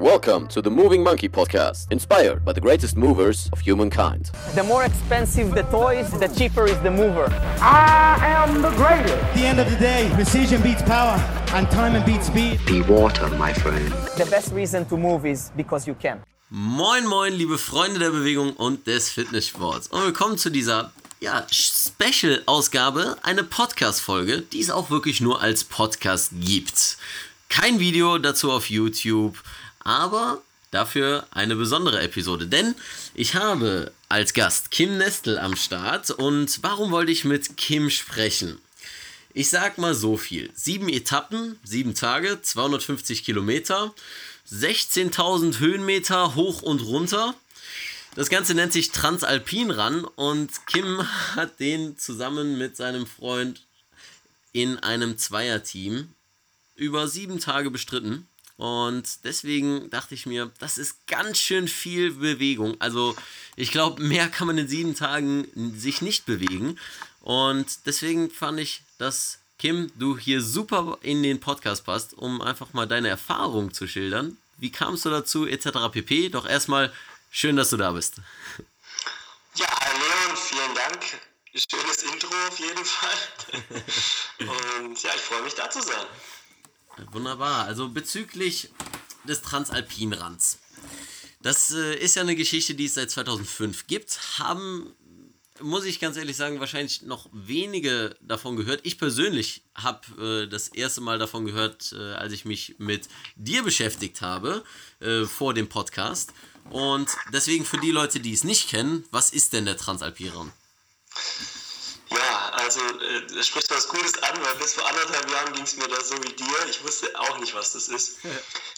Welcome to the Moving Monkey podcast, inspired by the greatest movers of humankind. The more expensive the toys, the cheaper is the mover. I am the greatest. At the end of the day, precision beats power and time beats speed. Be water, my friend. The best reason to move is because you can. Moin, moin, liebe Freunde der Bewegung und des Fitnesssports. Und willkommen zu dieser ja, Special-Ausgabe, eine Podcast-Folge, die es auch wirklich nur als Podcast gibt. Kein Video dazu auf YouTube aber dafür eine besondere Episode, denn ich habe als Gast Kim Nestel am Start und warum wollte ich mit Kim sprechen? Ich sag mal so viel. Sieben Etappen, sieben Tage, 250 Kilometer, 16.000 Höhenmeter hoch und runter. Das Ganze nennt sich Transalpin Run und Kim hat den zusammen mit seinem Freund in einem Zweierteam über sieben Tage bestritten. Und deswegen dachte ich mir, das ist ganz schön viel Bewegung. Also ich glaube, mehr kann man in sieben Tagen sich nicht bewegen. Und deswegen fand ich, dass Kim, du hier super in den Podcast passt, um einfach mal deine Erfahrung zu schildern. Wie kamst du dazu, etc. pp. Doch erstmal schön, dass du da bist. Ja, hallo und vielen Dank. Schönes Intro auf jeden Fall. und ja, ich freue mich da zu sein. Wunderbar. Also bezüglich des Transalpinrands. Das äh, ist ja eine Geschichte, die es seit 2005 gibt. Haben, muss ich ganz ehrlich sagen, wahrscheinlich noch wenige davon gehört. Ich persönlich habe äh, das erste Mal davon gehört, äh, als ich mich mit dir beschäftigt habe äh, vor dem Podcast. Und deswegen für die Leute, die es nicht kennen, was ist denn der Transalpinrand? Also äh, da spricht was Gutes an, weil bis vor anderthalb Jahren ging es mir da so wie dir. Ich wusste auch nicht, was das ist.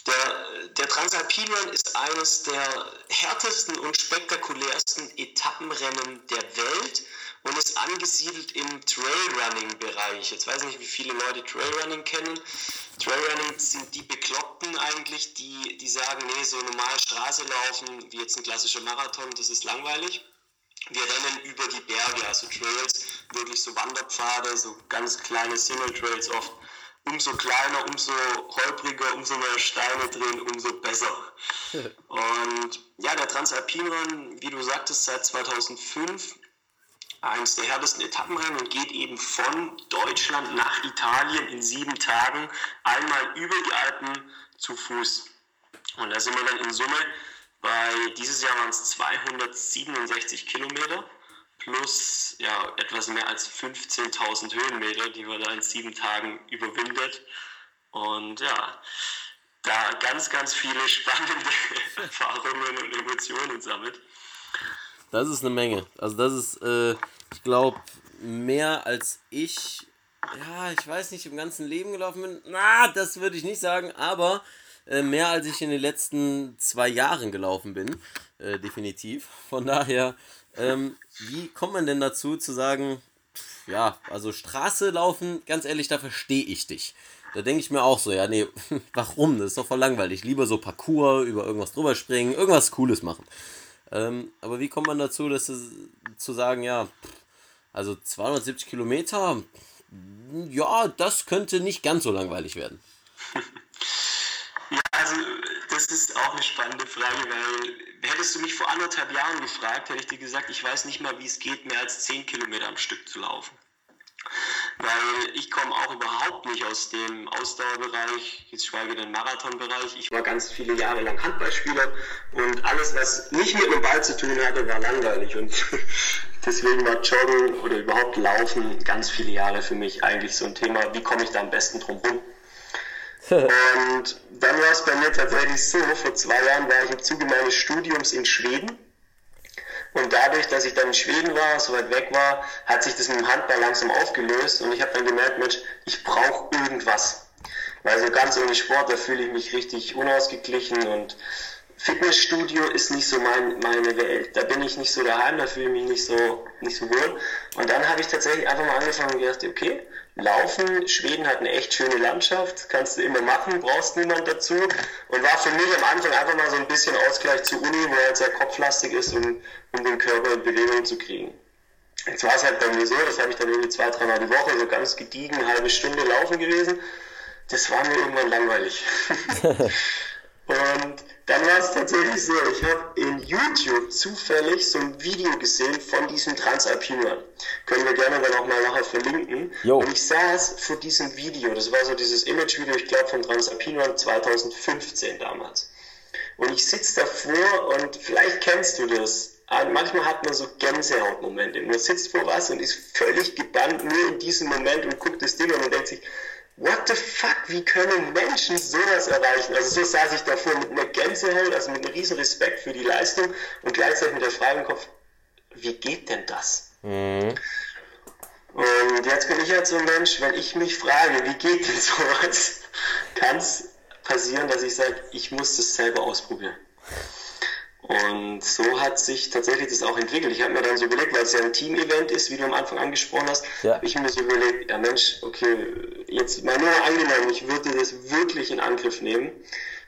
Der, der Transalpinrun ist eines der härtesten und spektakulärsten Etappenrennen der Welt und ist angesiedelt im Trailrunning-Bereich. Jetzt weiß ich nicht, wie viele Leute Trailrunning kennen. Trailrunning sind die Bekloppten eigentlich, die, die sagen, nee, so normal Straße laufen, wie jetzt ein klassischer Marathon, das ist langweilig. Wir rennen über die Berge, also Trails, wirklich so Wanderpfade, so ganz kleine Single Trails oft. Umso kleiner, umso holpriger, umso mehr Steine drin, umso besser. Und ja, der Transalpinrennen, wie du sagtest, seit 2005 eines der härtesten Etappenrennen und geht eben von Deutschland nach Italien in sieben Tagen einmal über die Alpen zu Fuß. Und da sind wir dann in Summe bei dieses Jahr waren es 267 Kilometer plus ja, etwas mehr als 15.000 Höhenmeter, die man da in sieben Tagen überwindet. Und ja, da ganz, ganz viele spannende Erfahrungen und Emotionen sammelt. Das ist eine Menge. Also das ist, äh, ich glaube, mehr als ich, ja, ich weiß nicht, im ganzen Leben gelaufen bin. Na, das würde ich nicht sagen, aber äh, mehr als ich in den letzten zwei Jahren gelaufen bin. Äh, definitiv. Von daher, ähm, wie kommt man denn dazu zu sagen, pff, ja, also Straße laufen, ganz ehrlich, da verstehe ich dich. Da denke ich mir auch so, ja, nee, warum? Das ist doch voll langweilig. Lieber so Parcours, über irgendwas drüber springen, irgendwas Cooles machen. Ähm, aber wie kommt man dazu, dass es, zu sagen, ja, also 270 Kilometer, ja, das könnte nicht ganz so langweilig werden. Das ist auch eine spannende Frage, weil hättest du mich vor anderthalb Jahren gefragt, hätte ich dir gesagt, ich weiß nicht mal, wie es geht, mehr als 10 Kilometer am Stück zu laufen. Weil ich komme auch überhaupt nicht aus dem Ausdauerbereich, jetzt schweige den Marathonbereich. Ich war ganz viele Jahre lang Handballspieler und alles, was nicht mit dem Ball zu tun hatte, war langweilig. Und deswegen war Joggen oder überhaupt Laufen ganz viele Jahre für mich eigentlich so ein Thema, wie komme ich da am besten drum rum. Und dann war es bei mir tatsächlich so, vor zwei Jahren war ich im Zuge meines Studiums in Schweden. Und dadurch, dass ich dann in Schweden war, so weit weg war, hat sich das mit dem Handball langsam aufgelöst und ich habe dann gemerkt, Mensch, ich brauche irgendwas. Weil so ganz ohne Sport, da fühle ich mich richtig unausgeglichen und Fitnessstudio ist nicht so mein, meine Welt. Da bin ich nicht so daheim, da fühle ich mich nicht so, nicht so wohl. Und dann habe ich tatsächlich einfach mal angefangen und gedacht, okay, Laufen, Schweden hat eine echt schöne Landschaft, kannst du immer machen, brauchst niemand dazu. Und war für mich am Anfang einfach mal so ein bisschen Ausgleich zur Uni, weil es ja kopflastig ist, um, um den Körper in Bewegung zu kriegen. Jetzt war es halt bei mir so, das habe ich dann irgendwie zwei, dreimal die Woche, so ganz gediegen, halbe Stunde laufen gewesen. Das war mir irgendwann langweilig. und dann war es tatsächlich so, ich habe in YouTube zufällig so ein Video gesehen von diesem Transalpinern. Können wir gerne dann auch mal nachher verlinken. Jo. Und ich saß vor diesem Video, das war so dieses Image-Video, ich glaube von Transalpinern 2015 damals. Und ich sitze davor und vielleicht kennst du das. Ah, Manchmal hat man so Gänsehautmomente. Man sitzt vor was und ist völlig gebannt nur in diesem Moment und guckt das Ding und denkt sich, what the fuck, wie können Menschen sowas erreichen? Also so saß ich davor mit einer Gänsehaut, also mit einem riesen Respekt für die Leistung und gleichzeitig mit der Frage im Kopf, wie geht denn das? Und jetzt bin ich halt so ein Mensch, wenn ich mich frage, wie geht denn sowas, kann es passieren, dass ich sage, ich muss das selber ausprobieren. Und so hat sich tatsächlich das auch entwickelt. Ich habe mir dann so überlegt, weil es ja ein Team-Event ist, wie du am Anfang angesprochen hast, Ja. habe ich mir so überlegt, ja Mensch, okay, jetzt mal nur angenommen, ich würde das wirklich in Angriff nehmen,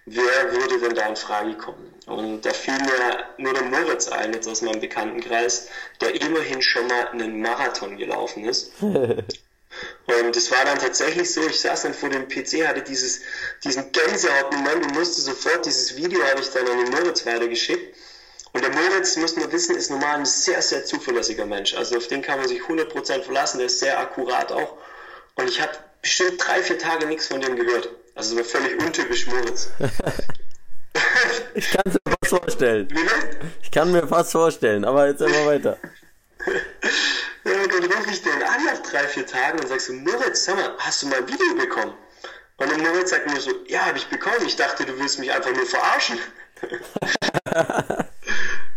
wer würde denn da in Frage kommen? Und da fiel mir nur der Moritz ein, jetzt aus meinem Bekanntenkreis, der immerhin schon mal einen Marathon gelaufen ist. Und es war dann tatsächlich so, ich saß dann vor dem PC, hatte dieses, diesen Gänsehautmoment und musste sofort, dieses Video habe ich dann an den Moritz weitergeschickt. Und der Moritz, muss man wissen, ist normal ein sehr, sehr zuverlässiger Mensch. Also auf den kann man sich 100% verlassen, der ist sehr akkurat auch. Und ich habe bestimmt drei, vier Tage nichts von dem gehört. Also so völlig untypisch Moritz. Ich kann es mir fast vorstellen. Ich kann mir fast vorstellen, aber jetzt immer weiter. Und dann rufe ich den an nach drei, vier Tagen und sag so, Moritz, sag mal, hast du mal ein Video bekommen? Und dann Moritz sagt mir so, ja, habe ich bekommen. Ich dachte, du willst mich einfach nur verarschen.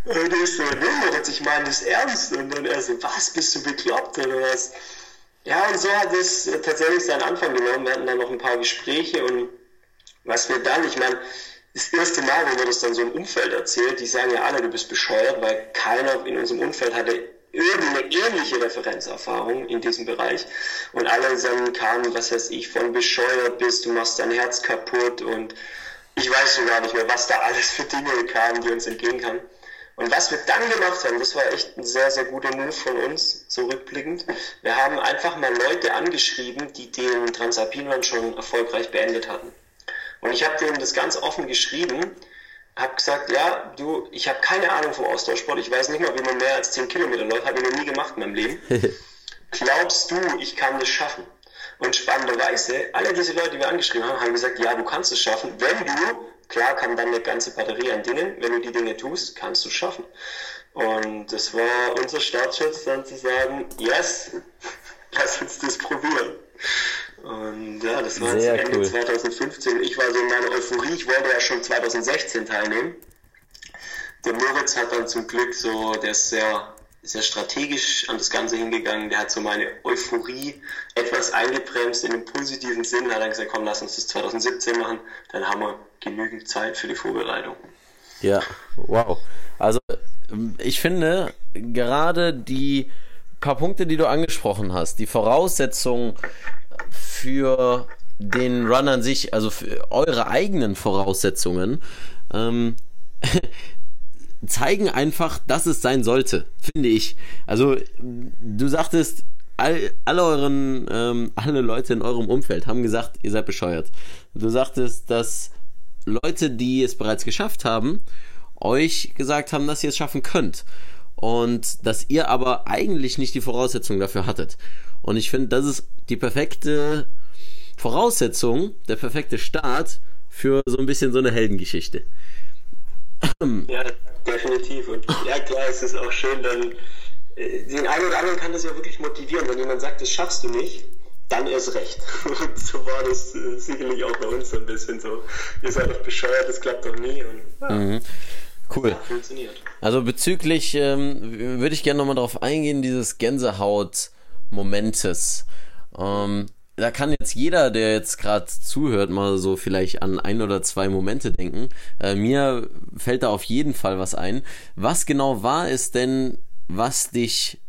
und ich so, nee, Moritz, ich meine das ernst. Und dann er so, was, bist du bekloppt oder was? Ja, und so hat es äh, tatsächlich seinen Anfang genommen. Wir hatten dann noch ein paar Gespräche und was wir dann, ich meine, das erste Mal, wo wir das dann so im Umfeld erzählt, die sagen ja alle, du bist bescheuert, weil keiner in unserem Umfeld hatte irgendeine ähnliche Referenzerfahrung in diesem Bereich. Und alle dann kamen, was weiß ich, von bescheuert bist, du machst dein Herz kaputt und ich weiß schon gar nicht mehr, was da alles für Dinge kamen, die uns entgegenkamen. Und was wir dann gemacht haben, das war echt ein sehr, sehr guter Move von uns, so rückblickend. Wir haben einfach mal Leute angeschrieben, die den Transalpin schon erfolgreich beendet hatten. Und ich habe denen das ganz offen geschrieben, habe gesagt, ja, du, ich habe keine Ahnung vom Ausdauersport, ich weiß nicht mal, wie man mehr als 10 Kilometer läuft, habe ich noch nie gemacht in meinem Leben. Glaubst du, ich kann das schaffen? Und spannenderweise, alle diese Leute, die wir angeschrieben haben, haben gesagt, ja, du kannst es schaffen, wenn du, klar kam dann eine ganze Batterie an Dingen, wenn du die Dinge tust, kannst du es schaffen. Und das war unser Startschuss, dann zu sagen, yes, lass uns das probieren. Und ja, das war Sehr jetzt Ende cool. 2015. Ich war so in meiner Euphorie, ich wollte ja schon 2016 teilnehmen. Der Moritz hat dann zum Glück so, der ist sehr, sehr strategisch an das Ganze hingegangen. Der hat so meine Euphorie etwas eingebremst in dem positiven Sinn. Da hat er gesagt, komm, lass uns das 2017 machen. Dann haben wir genügend Zeit für die Vorbereitung. Ja, wow. Also ähm, ich finde gerade die paar Punkte, die du angesprochen hast, die Voraussetzungen für den Run an sich, also für eure eigenen Voraussetzungen, ähm, zeigen einfach, dass es sein sollte, finde ich. Also du sagtest, all, alle euren, ähm, alle Leute in eurem Umfeld haben gesagt, ihr seid bescheuert. Du sagtest, dass Leute, die es bereits geschafft haben, euch gesagt haben, dass ihr es schaffen könnt. Und dass ihr aber eigentlich nicht die Voraussetzungen dafür hattet. Und ich finde, das ist die perfekte Voraussetzung, der perfekte Start für so ein bisschen so eine Heldengeschichte. Ja, definitiv. Und ja, klar, es ist auch schön, dann äh, den einen oder anderen kann das ja wirklich motivieren. Wenn jemand sagt, das schaffst du nicht, dann erst recht. Und so war das äh, sicherlich auch bei uns so ein bisschen so. Ihr seid doch bescheuert, das klappt doch nie. Und ja, Cool. funktioniert. Also bezüglich, ähm, würde ich gerne nochmal drauf eingehen, dieses Gänsehaut-Momentes. Ähm, da kann jetzt jeder, der jetzt gerade zuhört, mal so vielleicht an ein oder zwei Momente denken. Äh, mir fällt da auf jeden Fall was ein. Was genau war es denn, was dich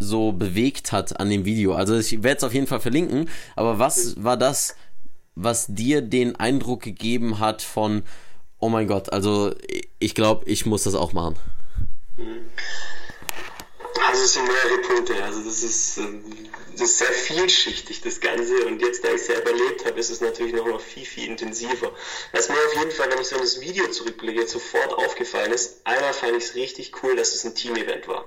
so bewegt hat an dem Video? Also ich werde es auf jeden Fall verlinken, aber was war das, was dir den Eindruck gegeben hat von, oh mein Gott, also ich glaube, ich muss das auch machen. Also es sind mehrere Punkte. Also das ist, ähm, das ist sehr vielschichtig, das Ganze. Und jetzt, da ich es selber erlebt habe, ist es natürlich noch, viel, viel intensiver. Was mir auf jeden Fall, wenn ich so an das Video zurückblicke, sofort aufgefallen ist, einmal fand ich es richtig cool, dass es ein Team-Event war.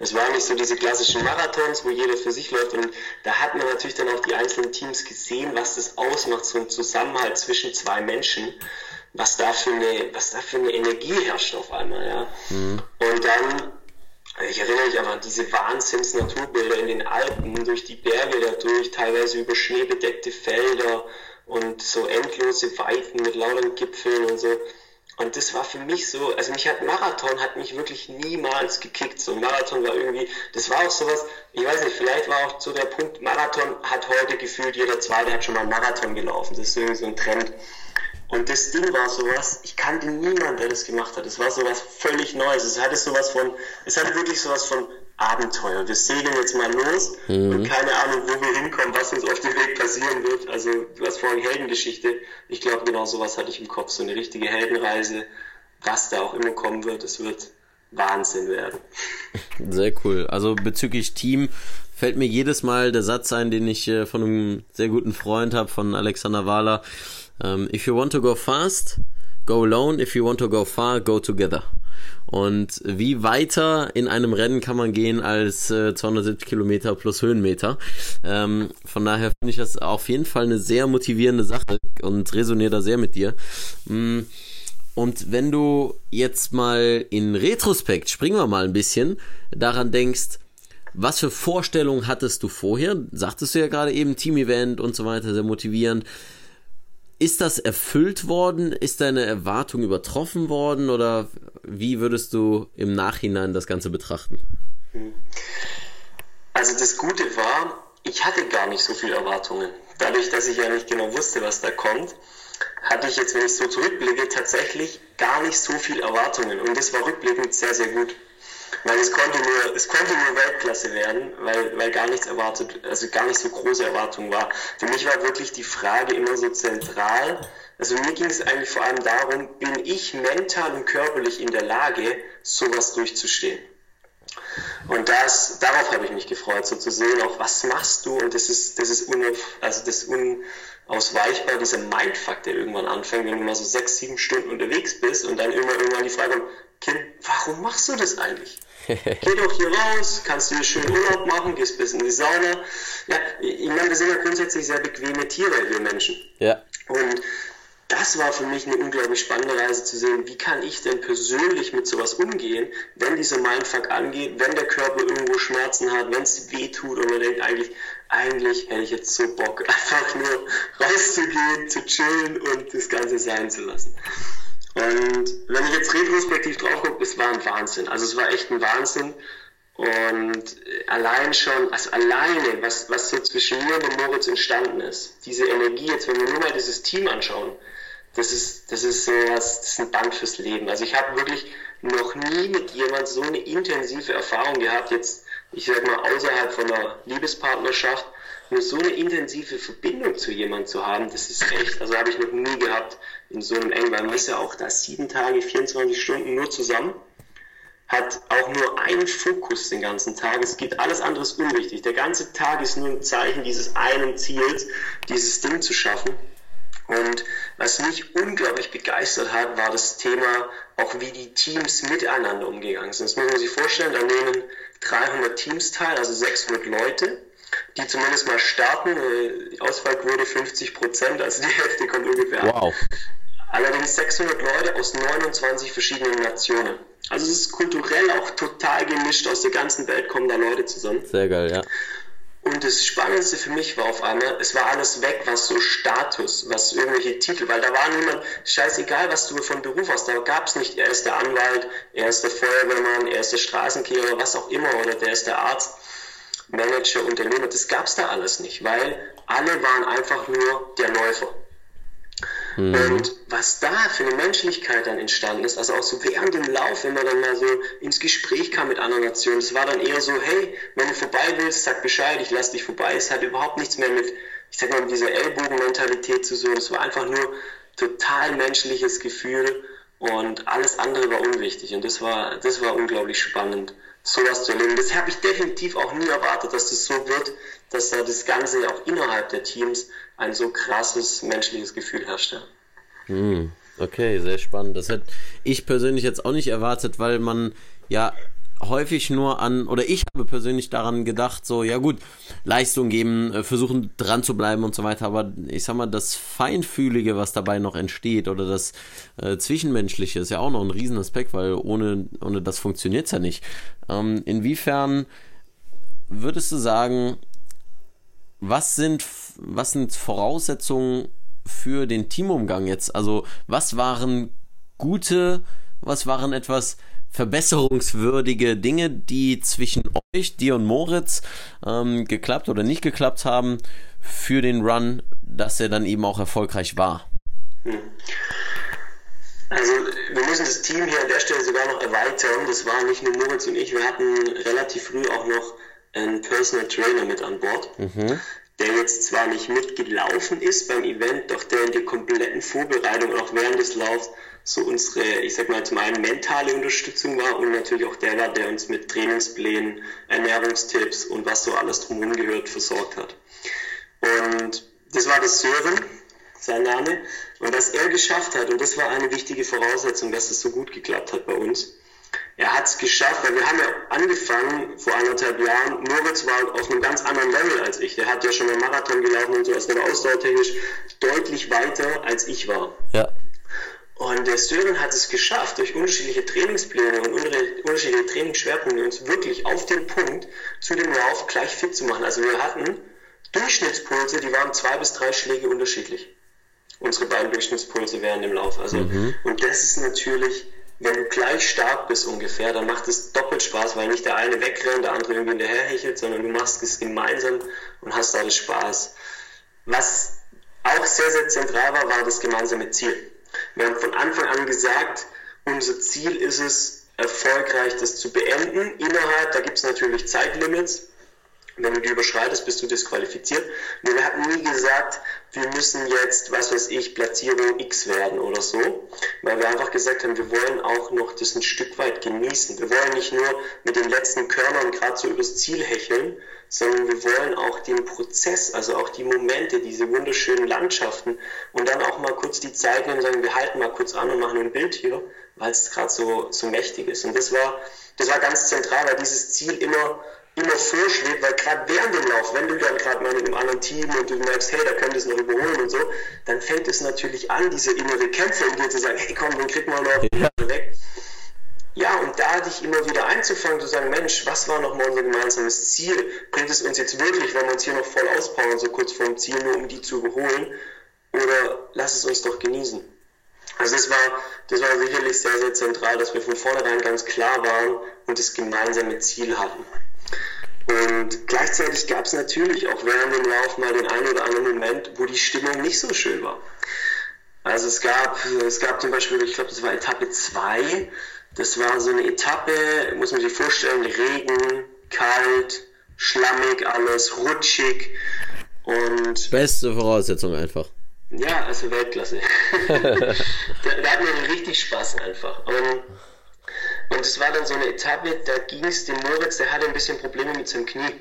Es waren nicht so diese klassischen Marathons, wo jeder für sich läuft. Und da hat man natürlich dann auch die einzelnen Teams gesehen, was das ausmacht, so ein Zusammenhalt zwischen zwei Menschen, was da für eine, was da für eine Energie herrscht auf einmal, ja. Mhm. Und dann, ich erinnere mich aber an diese Wahnsinns-Naturbilder in den Alpen, durch die Berge dadurch, teilweise über schneebedeckte Felder und so endlose Weiten mit lauter Gipfeln und so. Und das war für mich so, also mich hat Marathon hat mich wirklich niemals gekickt. So Marathon war irgendwie, das war auch sowas, ich weiß nicht, vielleicht war auch so der Punkt, Marathon hat heute gefühlt, jeder Zweite hat schon mal Marathon gelaufen. Das ist irgendwie so ein Trend. Und das Ding war sowas, ich kannte niemanden, der das gemacht hat. Es war sowas völlig Neues. Es hatte sowas von, es hatte wirklich sowas von Abenteuer. Wir segeln jetzt mal los mhm. und keine Ahnung, wo wir hinkommen, was uns auf dem Weg passieren wird. Also du hast vorhin Heldengeschichte. Ich glaube, genau sowas hatte ich im Kopf. So eine richtige Heldenreise, was da auch immer kommen wird. Es wird Wahnsinn werden. Sehr cool. Also bezüglich Team fällt mir jedes Mal der Satz ein, den ich äh, von einem sehr guten Freund habe, von Alexander Wahler. Um, ähm, if you want to go fast, go alone. If you want to go far, go together. Und wie weiter in einem Rennen kann man gehen als äh, 270 Kilometer plus Höhenmeter? Ähm, von daher finde ich das auf jeden Fall eine sehr motivierende Sache und resoniere da sehr mit dir. Mm, und wenn du jetzt mal in Retrospekt, springen wir mal ein bisschen, daran denkst, was für Vorstellungen hattest du vorher? Sagtest du ja gerade eben Team-Event und so weiter, sehr motivierend. Ist das erfüllt worden? Ist deine Erwartung übertroffen worden? Oder wie würdest du im Nachhinein das Ganze betrachten? Also das Gute war, ich hatte gar nicht so viele Erwartungen. Dadurch, dass ich ja nicht genau wusste, was da kommt, hatte ich jetzt, wenn ich so zurückblicke, tatsächlich gar nicht so viele Erwartungen. Und das war rückblickend sehr, sehr gut. Weil es konnte nur, es konnte nur Weltklasse werden, weil, weil gar nichts erwartet, also gar nicht so große Erwartung war. Für mich war wirklich die Frage immer so zentral. Also mir ging es eigentlich vor allem darum, bin ich mental und körperlich in der Lage, sowas durchzustehen? Und das, darauf habe ich mich gefreut, so zu sehen, auch was machst du? Und das ist, das ist, unauf, also das unausweichbar, dieser Mindfuck, der irgendwann anfängt, wenn du mal so sechs, sieben Stunden unterwegs bist und dann immer irgendwann die Frage kommt, Kind, warum machst du das eigentlich? Geh doch hier raus, kannst du hier schön Urlaub machen, gehst bis in die Sauna. Ja, ich meine, wir sind ja grundsätzlich sehr bequeme Tiere, wir Menschen. Ja. Und das war für mich eine unglaublich spannende Reise zu sehen, wie kann ich denn persönlich mit sowas umgehen, wenn dieser Mindfuck angeht, wenn der Körper irgendwo Schmerzen hat, wenn es weh tut und man denkt eigentlich, eigentlich hätte ich jetzt so Bock, einfach nur rauszugehen, zu chillen und das Ganze sein zu lassen. Und wenn ich jetzt retrospektiv drauf gucke, es war ein Wahnsinn. Also es war echt ein Wahnsinn. Und allein schon, also alleine, was, was so zwischen mir und Moritz entstanden ist, diese Energie, jetzt wenn wir nur mal dieses Team anschauen, das ist, das ist das ist ein Band fürs Leben. Also ich habe wirklich noch nie mit jemand so eine intensive Erfahrung gehabt, jetzt, ich sag mal, außerhalb von einer Liebespartnerschaft, nur so eine intensive Verbindung zu jemandem zu haben, das ist echt, also habe ich noch nie gehabt in so einem eng, weil man ist ja auch da sieben Tage, 24 Stunden nur zusammen, hat auch nur einen Fokus den ganzen Tag, es geht alles andere unwichtig. Der ganze Tag ist nur ein Zeichen dieses einen Ziels, dieses Ding zu schaffen. Und was mich unglaublich begeistert hat, war das Thema, auch wie die Teams miteinander umgegangen sind. Das muss man sich vorstellen, da nehmen 300 Teams teil, also 600 Leute die zumindest mal starten. Äh, die Ausfallquote 50 Prozent, also die Hälfte kommt ungefähr wow. Allerdings 600 Leute aus 29 verschiedenen Nationen. Also es ist kulturell auch total gemischt, aus der ganzen Welt kommen da Leute zusammen. Sehr geil, ja. Und das Spannendste für mich war auf einmal, es war alles weg, was so Status, was irgendwelche Titel, weil da war niemand, scheißegal, was du von Beruf hast, da gab es nicht, er ist der Anwalt, er ist der Feuerwehrmann, er ist der Straßenkehrer, was auch immer, oder der ist der Arzt. Manager, Unternehmer, das gab es da alles nicht, weil alle waren einfach nur der Läufer. Mhm. Und was da für eine Menschlichkeit dann entstanden ist, also auch so während dem Lauf, wenn man dann mal so ins Gespräch kam mit anderen Nationen, es war dann eher so, hey, wenn du vorbei willst, sag Bescheid, ich lass dich vorbei. Es hat überhaupt nichts mehr mit, ich sag mal, mit dieser Ellbogenmentalität zu tun. Es war einfach nur total menschliches Gefühl und alles andere war unwichtig. Und das war, das war unglaublich spannend, sowas zu erleben. Das habe ich definitiv auch nie erwartet, dass das so wird, dass da das Ganze auch innerhalb der Teams ein so krasses menschliches Gefühl herrscht. Hm, okay, sehr spannend. Das hätte ich persönlich jetzt auch nicht erwartet, weil man ja häufig nur an, oder ich habe persönlich daran gedacht, so, ja gut, Leistung geben, äh, versuchen dran zu bleiben und so weiter, aber ich sag mal, das Feinfühlige, was dabei noch entsteht, oder das äh, Zwischenmenschliche, ist ja auch noch ein Riesenaspekt, weil ohne, ohne das funktioniert es ja nicht. Ähm, inwiefern würdest du sagen, was sind, was sind Voraussetzungen für den Teamumgang jetzt? Also, was waren gute, was waren etwas verbesserungswürdige Dinge, die zwischen euch, dir und Moritz, ähm, geklappt oder nicht geklappt haben für den Run, dass er dann eben auch erfolgreich war? Also wir müssen das Team hier an der Stelle sogar noch erweitern. Das waren nicht nur Moritz und ich, wir hatten relativ früh auch noch einen Personal Trainer mit an Bord. Mhm der jetzt zwar nicht mitgelaufen ist beim Event, doch der in der kompletten Vorbereitung und auch während des Laufs so unsere, ich sag mal, zum einen mentale Unterstützung war und natürlich auch der war, der uns mit Trainingsplänen, Ernährungstipps und was so alles drumherum gehört, versorgt hat. Und das war das Sören, sein Name. Und was er geschafft hat, und das war eine wichtige Voraussetzung, dass es so gut geklappt hat bei uns, er hat es geschafft, weil wir haben ja angefangen vor anderthalb Jahren, Moritz war auf einem ganz anderen Level als ich. Der hat ja schon einen Marathon gelaufen und so, also der war ausdauertechnisch deutlich weiter als ich war. Ja. Und der Sören hat es geschafft, durch unterschiedliche Trainingspläne und unterschiedliche Trainingsschwerpunkte uns wirklich auf den Punkt zu dem Lauf gleich fit zu machen. Also wir hatten Durchschnittspulse, die waren zwei bis drei Schläge unterschiedlich. Unsere beiden Durchschnittspulse während dem Lauf. Also, mhm. Und das ist natürlich, wenn du gleich stark bist ungefähr, dann macht es doppelt Spaß, weil nicht der eine wegrennt, der andere irgendwie hinterherhechelt, sondern du machst es gemeinsam und hast dadurch Spaß. Was auch sehr, sehr zentral war, war das gemeinsame Ziel. Wir haben von Anfang an gesagt, unser Ziel ist es, erfolgreich das zu beenden. Innerhalb, da gibt es natürlich Zeitlimits. Wenn du die überschreitest, bist du disqualifiziert. Nur wir hatten nie gesagt, wir müssen jetzt, was weiß ich, Platzierung X werden oder so, weil wir einfach gesagt haben, wir wollen auch noch das ein Stück weit genießen. Wir wollen nicht nur mit den letzten Körnern gerade so übers Ziel hecheln, sondern wir wollen auch den Prozess, also auch die Momente, diese wunderschönen Landschaften und dann auch mal kurz die Zeit nehmen und sagen, wir halten mal kurz an und machen ein Bild hier, weil es gerade so, so mächtig ist. Und das war, das war ganz zentral, weil dieses Ziel immer, immer vorschwebt, weil gerade während dem Lauf, wenn du dann gerade mal mit einem anderen Team und du merkst, hey, da könnte es noch überholen und so, dann fängt es natürlich an, diese innere Kämpfe in dir zu sagen, hey komm, den kriegen wir noch ja. weg. Ja, und da dich immer wieder einzufangen, zu sagen, Mensch, was war nochmal unser gemeinsames Ziel? Bringt es uns jetzt wirklich, wenn wir uns hier noch voll auspowern, so kurz vor dem Ziel, nur um die zu überholen? Oder lass es uns doch genießen? Also das war, das war sicherlich sehr, sehr zentral, dass wir von vornherein ganz klar waren und das gemeinsame Ziel hatten. Und gleichzeitig gab es natürlich auch während dem Lauf mal den einen oder anderen Moment, wo die Stimmung nicht so schön war. Also es gab, es gab zum Beispiel, ich glaube, das war Etappe 2, das war so eine Etappe, muss man sich vorstellen, Regen, kalt, schlammig alles, rutschig und... Beste Voraussetzung einfach. Ja, also Weltklasse. da, da hat man richtig Spaß einfach. Und, und es war dann so eine Etappe, da ging es dem Moritz, der hatte ein bisschen Probleme mit seinem Knie.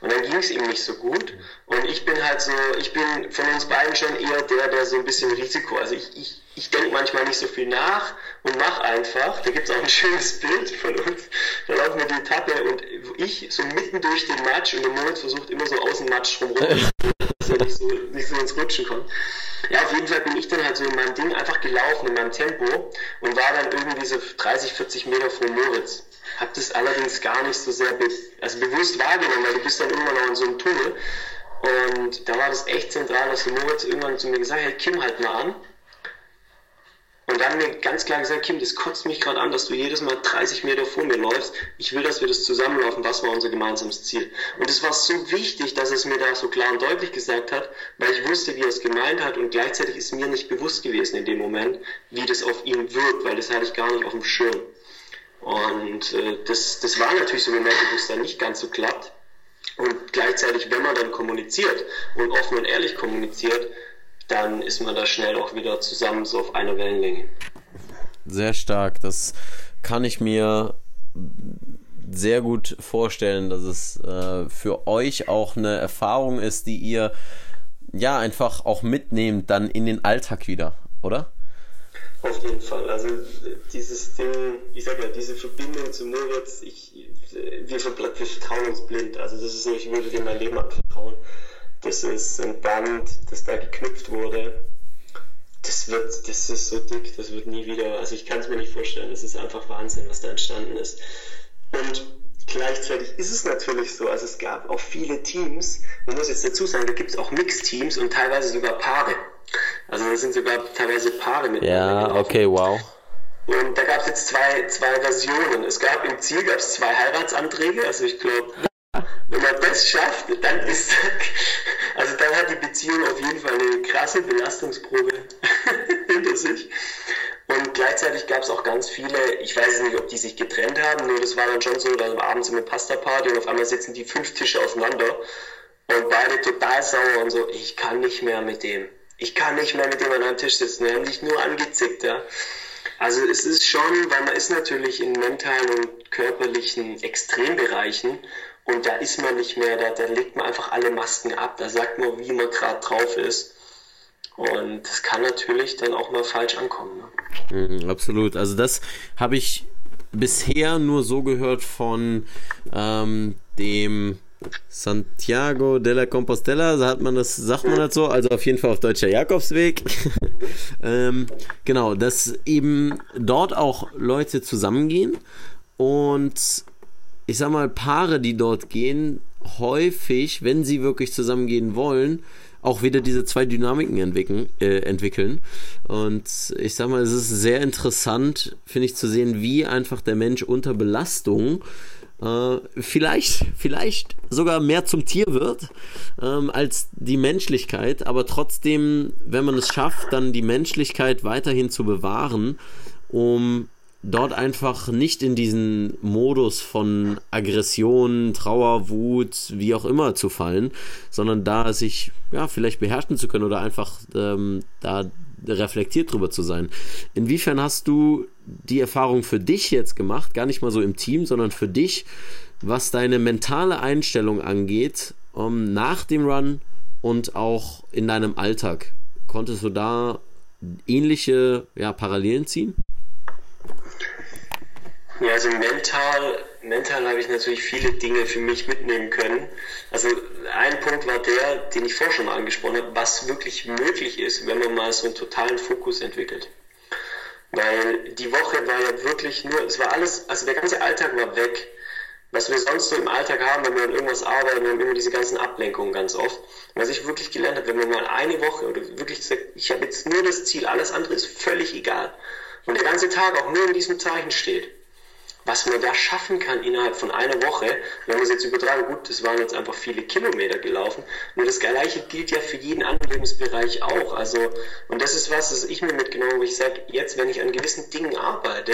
Und dann ging es ihm nicht so gut. Und ich bin halt so, ich bin von uns beiden schon eher der, der so ein bisschen Risiko. Also ich, ich, ich denke manchmal nicht so viel nach und mache einfach. Da gibt es auch ein schönes Bild von uns. Da laufen wir die Etappe und ich so mitten durch den Matsch und der Moritz versucht immer so aus dem Matsch rumrum, nicht so, nicht so ins Rutschen kommt. Ja, auf jeden Fall bin ich dann halt so in meinem Ding einfach gelaufen, in meinem Tempo und war dann irgendwie so 30, 40 Meter vor Moritz habe das allerdings gar nicht so sehr be also bewusst wahrgenommen, weil du bist dann irgendwann noch in so einem Tunnel. Und da war das echt zentral, dass Moritz irgendwann zu mir gesagt hat, hey Kim, halt mal an. Und dann mir ganz klar gesagt, Kim, das kotzt mich gerade an, dass du jedes Mal 30 Meter vor mir läufst. Ich will, dass wir das zusammenlaufen. Was war unser gemeinsames Ziel? Und es war so wichtig, dass es mir da so klar und deutlich gesagt hat, weil ich wusste, wie er es gemeint hat und gleichzeitig ist mir nicht bewusst gewesen in dem Moment, wie das auf ihn wirkt, weil das hatte ich gar nicht auf dem Schirm. Und äh, das, das war natürlich so Momente, wo es dann nicht ganz so klappt. Und gleichzeitig, wenn man dann kommuniziert und offen und ehrlich kommuniziert, dann ist man da schnell auch wieder zusammen so auf einer Wellenlänge. sehr stark. Das kann ich mir sehr gut vorstellen, dass es äh, für euch auch eine Erfahrung ist, die ihr ja einfach auch mitnehmt dann in den Alltag wieder, oder? Auf jeden Fall. Also dieses Ding, ich sag ja, diese Verbindung zu Moritz, ich, wir, wir vertrauen uns blind. Also das ist so, ich würde dir mein Leben anvertrauen. Das ist ein Band, das da geknüpft wurde. Das wird, das ist so dick, das wird nie wieder, also ich kann es mir nicht vorstellen. Das ist einfach Wahnsinn, was da entstanden ist. Und gleichzeitig ist es natürlich so, also es gab auch viele Teams, man muss jetzt dazu sagen, da gibt es auch Mixteams und teilweise sogar Paare. Also da sind sogar teilweise Paare mit. Ja, okay, wow. Und da gab es jetzt zwei, zwei Versionen. Es gab im Ziel gab es zwei Heiratsanträge, also ich glaube, wenn man das schafft, dann ist also dann hat die Beziehung auf jeden Fall eine krasse Belastungsprobe hinter sich. Und gleichzeitig gab es auch ganz viele, ich weiß nicht, ob die sich getrennt haben, nur das war dann schon so, da abends eine Pasta-Party und auf einmal sitzen die fünf Tische aufeinander und beide total sauer und so, ich kann nicht mehr mit dem. Ich kann nicht mehr mit dem an einem Tisch sitzen. Die haben sich nur angezickt, ja. Also es ist schon, weil man ist natürlich in mentalen und körperlichen Extrembereichen und da ist man nicht mehr, da, da legt man einfach alle Masken ab, da sagt man, wie man gerade drauf ist. Und das kann natürlich dann auch mal falsch ankommen. Ne? Mhm, absolut. Also das habe ich bisher nur so gehört von ähm, dem Santiago de la Compostela, so hat man das, sagt man das so, also auf jeden Fall auf deutscher Jakobsweg. ähm, genau, dass eben dort auch Leute zusammengehen und ich sag mal, Paare, die dort gehen, häufig, wenn sie wirklich zusammengehen wollen, auch wieder diese zwei Dynamiken entwickeln, äh, entwickeln. Und ich sag mal, es ist sehr interessant, finde ich, zu sehen, wie einfach der Mensch unter Belastung äh, vielleicht, vielleicht sogar mehr zum Tier wird ähm, als die Menschlichkeit, aber trotzdem, wenn man es schafft, dann die Menschlichkeit weiterhin zu bewahren, um dort einfach nicht in diesen Modus von Aggression, Trauer, Wut, wie auch immer zu fallen, sondern da sich ja vielleicht beherrschen zu können oder einfach ähm, da reflektiert drüber zu sein. Inwiefern hast du die Erfahrung für dich jetzt gemacht, gar nicht mal so im Team, sondern für dich, was deine mentale Einstellung angeht, um, ähm, nach dem Run und auch in deinem Alltag? Konntest du da ähnliche ja, Parallelen ziehen? Ja, also mental, mental habe ich natürlich viele Dinge für mich mitnehmen können. Also ein Punkt war der, den ich vorher schon mal angesprochen habe, was wirklich möglich ist, wenn man mal so einen totalen Fokus entwickelt. Weil die Woche war ja wirklich nur, es war alles, also der ganze Alltag war weg. Was wir sonst so im Alltag haben, wenn wir an irgendwas arbeiten, wir haben immer diese ganzen Ablenkungen ganz oft. was ich wirklich gelernt habe, wenn man mal eine Woche oder wirklich sagt, ich habe jetzt nur das Ziel, alles andere ist völlig egal. Und der ganze Tag auch nur in diesem Zeichen steht was man da schaffen kann innerhalb von einer Woche, wenn wir es jetzt übertragen, gut, das waren jetzt einfach viele Kilometer gelaufen, nur das Gleiche gilt ja für jeden anderen Lebensbereich auch. Also, und das ist was, das ich mir mitgenommen habe, wo ich sage, jetzt, wenn ich an gewissen Dingen arbeite,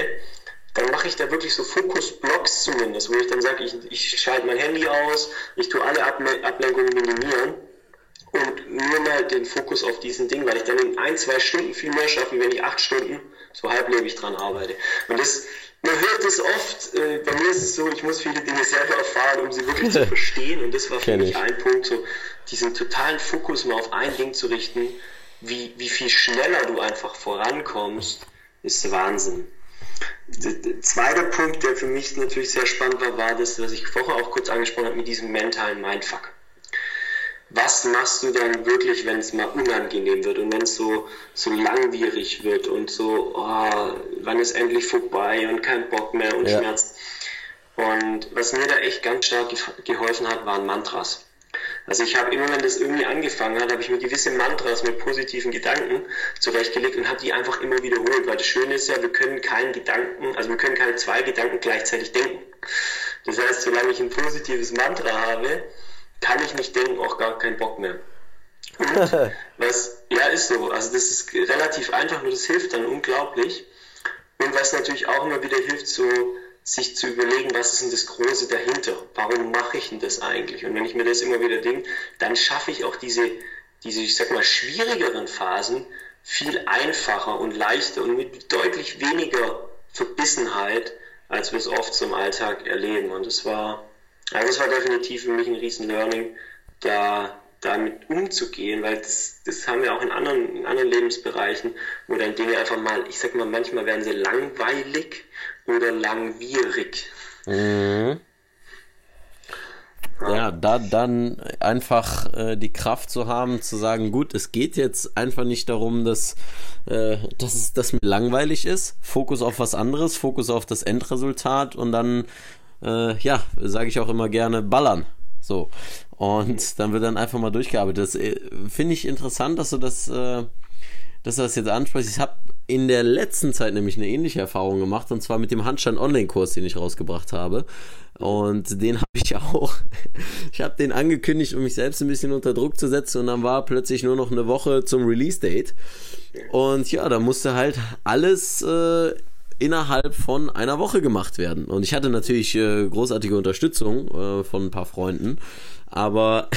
dann mache ich da wirklich so Fokusblocks zumindest, wo ich dann sage, ich, ich schalte mein Handy aus, ich tue alle Ablenkungen minimieren und nur mal den Fokus auf diesen Ding, weil ich dann in ein, zwei Stunden viel mehr schaffe, wenn ich acht Stunden so halblebig dran arbeite. Und das, man hört es oft, äh, bei mir ist es so, ich muss viele Dinge selber erfahren, um sie wirklich zu verstehen. Und das war für mich ein Punkt, so diesen totalen Fokus mal auf ein Ding zu richten, wie, wie viel schneller du einfach vorankommst, ist Wahnsinn. Der zweite Punkt, der für mich natürlich sehr spannend war, war das, was ich vorher auch kurz angesprochen habe, mit diesem mentalen Mindfuck was machst du dann wirklich, wenn es mal unangenehm wird und wenn es so, so langwierig wird und so, oh, wann ist endlich vorbei und kein Bock mehr und ja. schmerzt. Und was mir da echt ganz stark geholfen hat, waren Mantras. Also ich habe immer, wenn das irgendwie angefangen hat, habe ich mir gewisse Mantras mit positiven Gedanken zurechtgelegt und habe die einfach immer wiederholt, weil das Schöne ist ja, wir können keinen Gedanken, also wir können keine zwei Gedanken gleichzeitig denken. Das heißt, solange ich ein positives Mantra habe, kann ich nicht denken, auch gar keinen Bock mehr. Und was, ja, ist so. Also das ist relativ einfach, nur das hilft dann unglaublich. Und was natürlich auch immer wieder hilft, so sich zu überlegen, was ist denn das Große dahinter? Warum mache ich denn das eigentlich? Und wenn ich mir das immer wieder denke, dann schaffe ich auch diese, diese, ich sag mal, schwierigeren Phasen viel einfacher und leichter und mit deutlich weniger Verbissenheit, als wir es oft zum Alltag erleben. Und das war, also das war definitiv für mich ein riesen Learning, da damit umzugehen, weil das, das haben wir auch in anderen, in anderen Lebensbereichen, wo dann Dinge einfach mal, ich sag mal, manchmal werden sie langweilig oder langwierig. Mhm. Ja, da dann einfach äh, die Kraft zu haben, zu sagen, gut, es geht jetzt einfach nicht darum, dass, äh, dass, es, dass mir langweilig ist. Fokus auf was anderes, Fokus auf das Endresultat und dann, äh, ja, sage ich auch immer gerne, ballern. So. Und dann wird dann einfach mal durchgearbeitet. Das äh, finde ich interessant, dass du das, äh, dass du das jetzt ansprichst. Ich habe in der letzten Zeit nämlich eine ähnliche Erfahrung gemacht und zwar mit dem Handstand-Online-Kurs, den ich rausgebracht habe. Und den habe ich auch, ich habe den angekündigt, um mich selbst ein bisschen unter Druck zu setzen und dann war plötzlich nur noch eine Woche zum Release-Date. Und ja, da musste halt alles äh, innerhalb von einer Woche gemacht werden. Und ich hatte natürlich äh, großartige Unterstützung äh, von ein paar Freunden, aber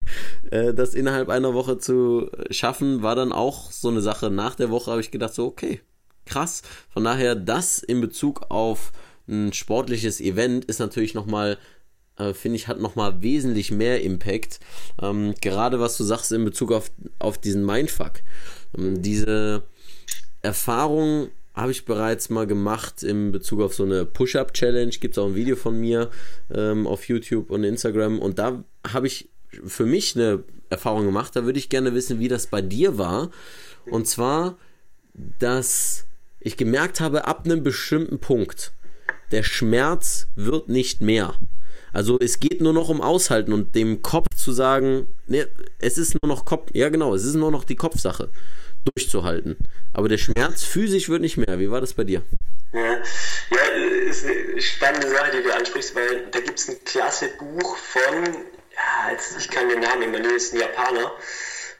äh, das innerhalb einer Woche zu schaffen, war dann auch so eine Sache. Nach der Woche habe ich gedacht, so, okay, krass. Von daher, das in Bezug auf ein sportliches Event ist natürlich nochmal, äh, finde ich, hat nochmal wesentlich mehr Impact. Ähm, gerade was du sagst in Bezug auf, auf diesen Mindfuck. Ähm, diese Erfahrung habe ich bereits mal gemacht in Bezug auf so eine Push-Up-Challenge. Gibt es auch ein Video von mir ähm, auf YouTube und Instagram. Und da habe ich für mich eine Erfahrung gemacht. Da würde ich gerne wissen, wie das bei dir war. Und zwar, dass ich gemerkt habe, ab einem bestimmten Punkt, der Schmerz wird nicht mehr. Also es geht nur noch um Aushalten und dem Kopf zu sagen, ne, es ist nur noch Kopf, ja genau, es ist nur noch die Kopfsache, durchzuhalten. Aber der Schmerz physisch wird nicht mehr. Wie war das bei dir? Ja, ja ist eine spannende Sache, die du ansprichst, weil da gibt es ein klasse Buch von, ja, jetzt, ich kann den Namen immer ist ein Japaner,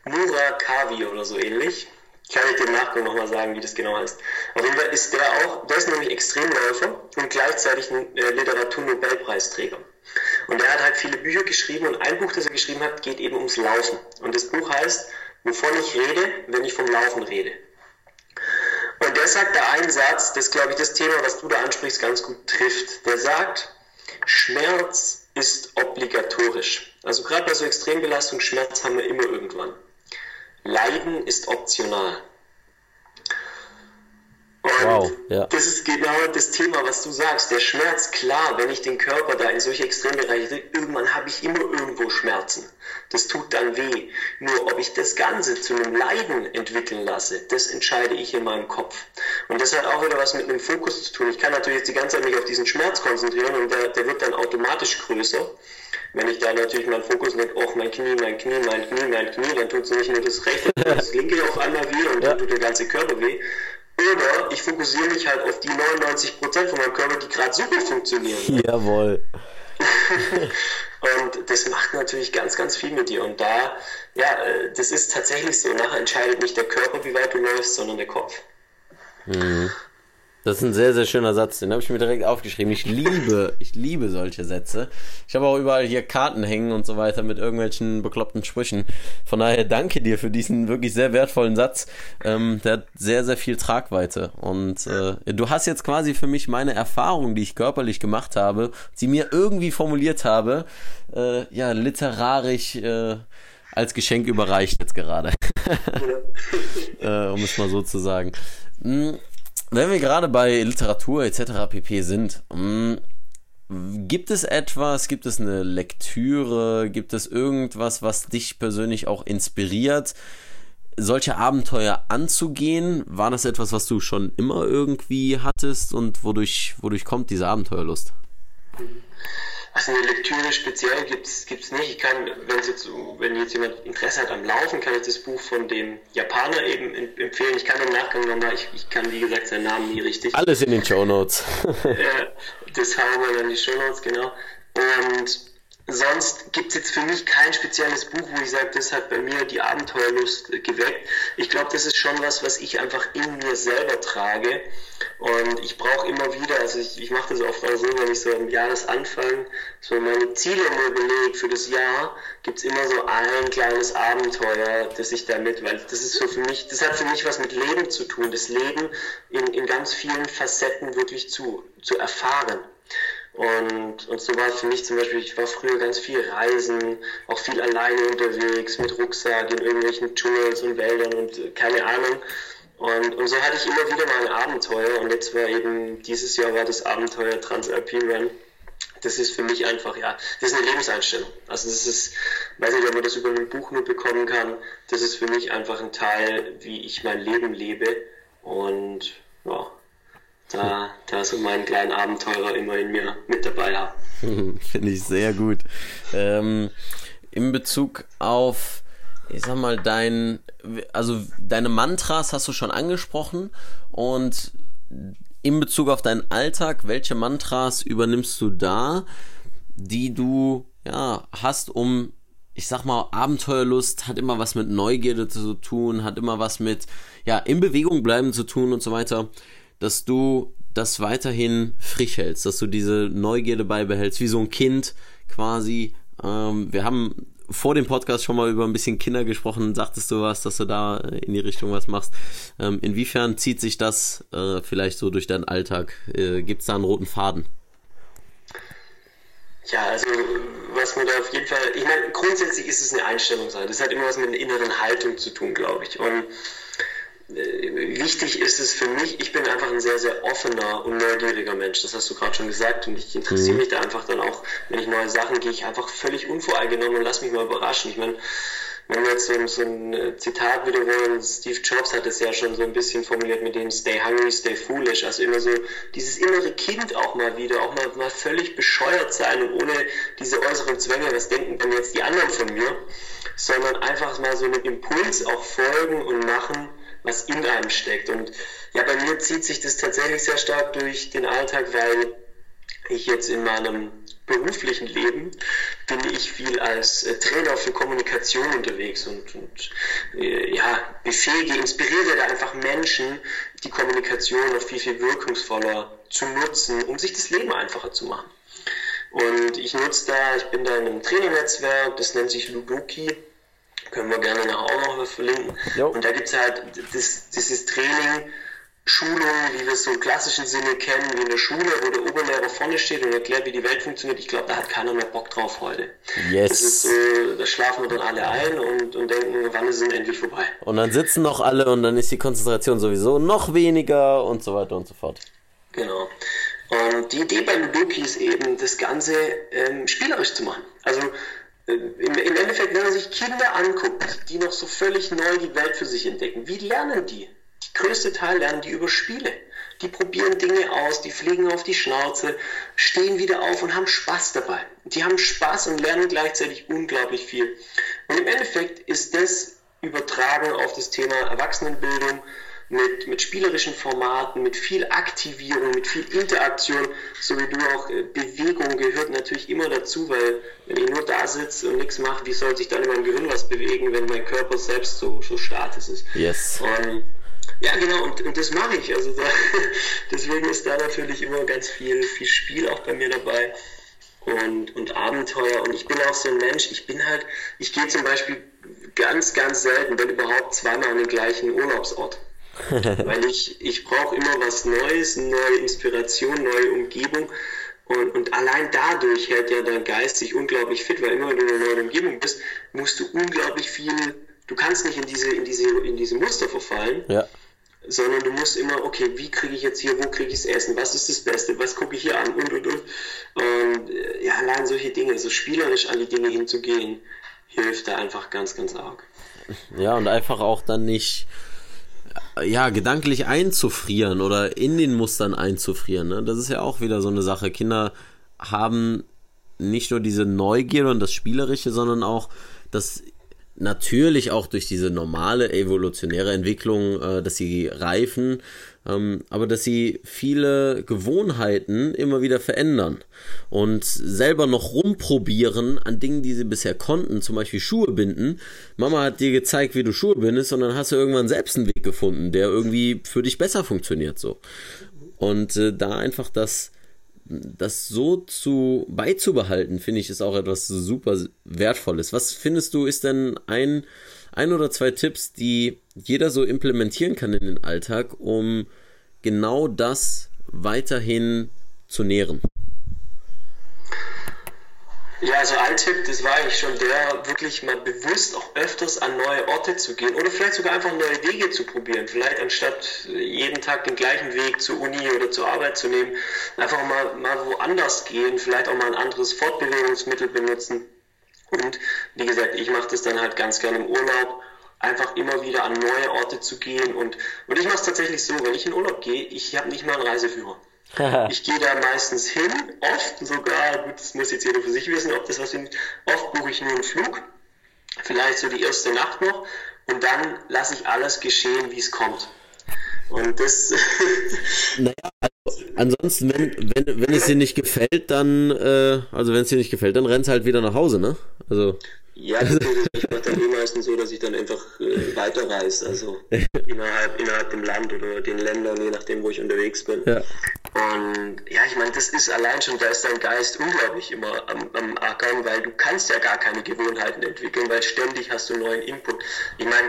Murakami oder so ähnlich kann ich dem Nachgang nochmal sagen, wie das genau heißt. Auf jeden Fall ist der auch, der ist nämlich Extremläufer und gleichzeitig ein äh, Literatur-Nobelpreisträger. Und er hat halt viele Bücher geschrieben und ein Buch, das er geschrieben hat, geht eben ums Laufen. Und das Buch heißt, wovon ich rede, wenn ich vom Laufen rede. Und der sagt da einen Satz, das glaube ich das Thema, was du da ansprichst, ganz gut trifft. Der sagt, Schmerz ist obligatorisch. Also gerade bei so Extrembelastung, Schmerz haben wir immer irgendwann. Leiden ist optional. Und wow, ja. das ist genau das Thema, was du sagst. Der Schmerz, klar, wenn ich den Körper da in solche Extrembereiche drücke, irgendwann habe ich immer irgendwo Schmerzen. Das tut dann weh. Nur ob ich das Ganze zu einem Leiden entwickeln lasse, das entscheide ich in meinem Kopf. Und das hat auch wieder was mit einem Fokus zu tun. Ich kann natürlich jetzt die ganze Zeit mich auf diesen Schmerz konzentrieren und der, der wird dann automatisch größer. Wenn ich da natürlich meinen Fokus lenke, oh, mein Knie, mein Knie, mein Knie, mein Knie, dann tut es nicht nur das rechte, das linke auf einmal weh und dann tut der ganze Körper weh. Oder ich fokussiere mich halt auf die 99% von meinem Körper, die gerade super funktionieren. Jawohl. und das macht natürlich ganz, ganz viel mit dir. Und da, ja, äh, das ist tatsächlich so. Nachher entscheidet nicht der Körper, wie weit du läufst, sondern der Kopf. Mhm. Das ist ein sehr, sehr schöner Satz. Den habe ich mir direkt aufgeschrieben. Ich liebe, ich liebe solche Sätze. Ich habe auch überall hier Karten hängen und so weiter mit irgendwelchen bekloppten Sprüchen. Von daher danke dir für diesen wirklich sehr wertvollen Satz. Ähm, der hat sehr, sehr viel Tragweite. Und äh, du hast jetzt quasi für mich meine Erfahrung, die ich körperlich gemacht habe, sie mir irgendwie formuliert habe, äh, ja, literarisch äh, als Geschenk überreicht jetzt gerade. äh, um es mal so zu sagen. Wenn wir gerade bei Literatur etc. pp sind, mm, gibt es etwas, gibt es eine Lektüre, gibt es irgendwas, was dich persönlich auch inspiriert, solche Abenteuer anzugehen? War das etwas, was du schon immer irgendwie hattest und wodurch, wodurch kommt diese Abenteuerlust? Also eine Lektüre speziell gibt es nicht. Ich kann, wenn jetzt, wenn jetzt jemand Interesse hat am Laufen, kann ich das Buch von dem Japaner eben empfehlen. Ich kann im Nachgang nochmal, ich, ich kann wie gesagt seinen Namen nie richtig. Alles in den Show Notes. das hauen wir dann in die Show Notes, genau. Und sonst gibt es jetzt für mich kein spezielles Buch, wo ich sage, das hat bei mir die Abenteuerlust geweckt. Ich glaube, das ist schon was, was ich einfach in mir selber trage Und ich brauche immer wieder, also ich, ich mache das oft auch so, wenn ich so am Jahresanfang so meine Ziele mir überlege für das Jahr, gibt es immer so ein kleines Abenteuer, das ich damit, weil das ist so für mich, das hat für mich was mit Leben zu tun, das Leben in, in ganz vielen Facetten wirklich zu, zu erfahren. Und, und so war für mich zum Beispiel, ich war früher ganz viel reisen, auch viel alleine unterwegs, mit Rucksack in irgendwelchen Dschungels und Wäldern und äh, keine Ahnung. Und, und so hatte ich immer wieder mal ein Abenteuer und jetzt war eben, dieses Jahr war das Abenteuer Transalpine Run. Das ist für mich einfach, ja, das ist eine Lebenseinstellung. Also das ist, weiß nicht, ob man das über ein Buch nur bekommen kann, das ist für mich einfach ein Teil, wie ich mein Leben lebe. Und ja, da, da so meinen kleinen Abenteurer immer in mir mit dabei habe. Finde ich sehr gut. Ähm, in Bezug auf, ich sag mal, dein, also deine Mantras hast du schon angesprochen und in Bezug auf deinen Alltag, welche Mantras übernimmst du da, die du ja hast, um ich sag mal, Abenteuerlust hat immer was mit Neugierde zu tun, hat immer was mit, ja, in Bewegung bleiben zu tun und so weiter dass du das weiterhin frisch hältst, dass du diese Neugierde beibehältst, wie so ein Kind quasi. Ähm, wir haben vor dem Podcast schon mal über ein bisschen Kinder gesprochen. Sagtest du was, dass du da in die Richtung was machst? Ähm, inwiefern zieht sich das äh, vielleicht so durch deinen Alltag? Äh, Gibt es da einen roten Faden? Ja, also was man da auf jeden Fall, ich meine, grundsätzlich ist es eine Einstellung sein. Das hat immer was mit einer inneren Haltung zu tun, glaube ich. Und äh, wichtig ist es für mich, ich bin einfach ein sehr, sehr offener und neugieriger Mensch. Das hast du gerade schon gesagt. Und ich interessiere mhm. mich da einfach dann auch, wenn ich neue Sachen gehe, ich einfach völlig unvoreingenommen und lass mich mal überraschen. Ich meine, wenn wir jetzt so, so ein äh, Zitat wiederholen, Steve Jobs hat es ja schon so ein bisschen formuliert mit dem Stay hungry, stay foolish. Also immer so dieses innere Kind auch mal wieder, auch mal, mal völlig bescheuert sein und ohne diese äußeren Zwänge, was denken denn jetzt die anderen von mir, sondern einfach mal so einem Impuls auch folgen und machen, was in einem steckt. Und ja, bei mir zieht sich das tatsächlich sehr stark durch den Alltag, weil ich jetzt in meinem beruflichen Leben bin ich viel als äh, Trainer für Kommunikation unterwegs und, und äh, ja, befähige, inspiriere da einfach Menschen, die Kommunikation noch viel, viel wirkungsvoller zu nutzen, um sich das Leben einfacher zu machen. Und ich nutze da, ich bin da in einem Trainernetzwerk, das nennt sich Ludoki können wir gerne auch noch was verlinken. Jo. Und da gibt es halt das, dieses Training, Schulung, wie wir es so im klassischen Sinne kennen, wie in der Schule, wo der Oberlehrer vorne steht und erklärt, wie die Welt funktioniert. Ich glaube, da hat keiner mehr Bock drauf heute. Yes. Das ist so, da schlafen wir dann alle ein und, und denken, wann ist es endlich vorbei. Und dann sitzen noch alle und dann ist die Konzentration sowieso noch weniger und so weiter und so fort. Genau. Und die Idee bei Ludoki ist eben, das Ganze ähm, spielerisch zu machen. Also im, im Endeffekt, wenn man sich Kinder anguckt, die noch so völlig neu die Welt für sich entdecken, wie lernen die? Die größte Teil lernen die über Spiele. Die probieren Dinge aus, die fliegen auf die Schnauze, stehen wieder auf und haben Spaß dabei. Die haben Spaß und lernen gleichzeitig unglaublich viel. Und im Endeffekt ist das übertragen auf das Thema Erwachsenenbildung mit, mit spielerischen Formaten, mit viel Aktivierung, mit viel Interaktion, so wie du auch, äh, Bewegung gehört natürlich immer dazu, weil wenn ich nur da sitze und nichts mache, wie soll sich dann in meinem Gehirn was bewegen, wenn mein Körper selbst so, so statisch ist? Yes. Und, ja, genau, und, und das mache ich. Also da, deswegen ist da natürlich immer ganz viel, viel Spiel auch bei mir dabei und, und Abenteuer. Und ich bin auch so ein Mensch, ich bin halt, ich gehe zum Beispiel ganz, ganz selten, wenn überhaupt zweimal an den gleichen Urlaubsort. Weil ich, ich brauche immer was Neues, neue Inspiration, neue Umgebung. Und, und allein dadurch hält ja dein Geist sich unglaublich fit, weil immer wenn du in einer neuen Umgebung bist, musst du unglaublich viel, du kannst nicht in diese, in diese, in diese Muster verfallen. Ja sondern du musst immer, okay, wie kriege ich jetzt hier, wo kriege ich das Essen, was ist das Beste, was gucke ich hier an und und und. Und äh, ja, allein solche Dinge, so spielerisch an die Dinge hinzugehen, hilft da einfach ganz, ganz arg. Ja, und einfach auch dann nicht ja, gedanklich einzufrieren oder in den Mustern einzufrieren. Ne? Das ist ja auch wieder so eine Sache. Kinder haben nicht nur diese Neugierde und das Spielerische, sondern auch das natürlich auch durch diese normale evolutionäre Entwicklung, äh, dass sie reifen, ähm, aber dass sie viele Gewohnheiten immer wieder verändern und selber noch rumprobieren an Dingen, die sie bisher konnten, zum Beispiel Schuhe binden. Mama hat dir gezeigt, wie du Schuhe bindest und dann hast du irgendwann selbst einen Weg gefunden, der irgendwie für dich besser funktioniert so. Und äh, da einfach das das so zu beizubehalten, finde ich, ist auch etwas super Wertvolles. Was findest du, ist denn ein, ein oder zwei Tipps, die jeder so implementieren kann in den Alltag, um genau das weiterhin zu nähren? Ja, also ein Tipp, das war eigentlich schon der, wirklich mal bewusst auch öfters an neue Orte zu gehen oder vielleicht sogar einfach neue Wege zu probieren. Vielleicht anstatt jeden Tag den gleichen Weg zur Uni oder zur Arbeit zu nehmen, einfach mal, mal woanders gehen, vielleicht auch mal ein anderes Fortbewegungsmittel benutzen. Und wie gesagt, ich mache das dann halt ganz gerne im Urlaub, einfach immer wieder an neue Orte zu gehen. Und, und ich mache es tatsächlich so, wenn ich in Urlaub gehe, ich habe nicht mal einen Reiseführer. ich gehe da meistens hin, oft sogar, gut, das muss jetzt jeder für sich wissen, ob das was sind, oft buche ich nur einen Flug, vielleicht so die erste Nacht noch und dann lasse ich alles geschehen, wie es kommt. Und das. naja, also ansonsten, wenn, wenn, wenn es dir nicht gefällt, dann, äh, also wenn es dir nicht gefällt, dann rennst halt wieder nach Hause, ne? Also. Ja, ich mache dann eh meistens so, dass ich dann einfach äh, weiterreise, also innerhalb, innerhalb dem Land oder den Ländern, je nachdem, wo ich unterwegs bin. Ja. Und ja, ich meine, das ist allein schon, da ist dein Geist unglaublich immer am, am Ackern, weil du kannst ja gar keine Gewohnheiten entwickeln, weil ständig hast du neuen Input. Ich meine,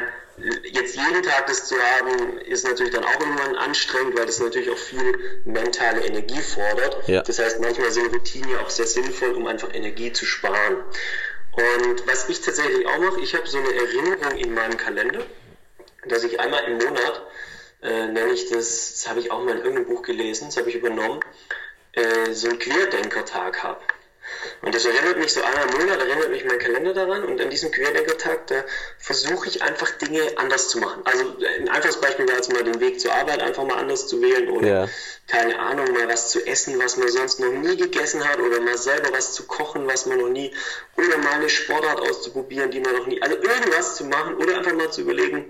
jetzt jeden Tag das zu haben, ist natürlich dann auch irgendwann anstrengend, weil das natürlich auch viel mentale Energie fordert. Ja. Das heißt, manchmal sind Routinen ja auch sehr sinnvoll, um einfach Energie zu sparen. Und was ich tatsächlich auch mache, ich habe so eine Erinnerung in meinem Kalender, dass ich einmal im Monat, äh, nenne ich das, das habe ich auch mal in irgendeinem Buch gelesen, das habe ich übernommen, äh, so einen Querdenkertag habe. Und das erinnert mich so einmal im Monat, erinnert mich mein Kalender daran und an diesem Querdenkertag, da versuche ich einfach Dinge anders zu machen. Also ein einfaches Beispiel wäre jetzt mal den Weg zur Arbeit einfach mal anders zu wählen oder ja. keine Ahnung, mal was zu essen, was man sonst noch nie gegessen hat oder mal selber was zu kochen, was man noch nie, oder mal eine Sportart auszuprobieren, die man noch nie, also irgendwas zu machen oder einfach mal zu überlegen,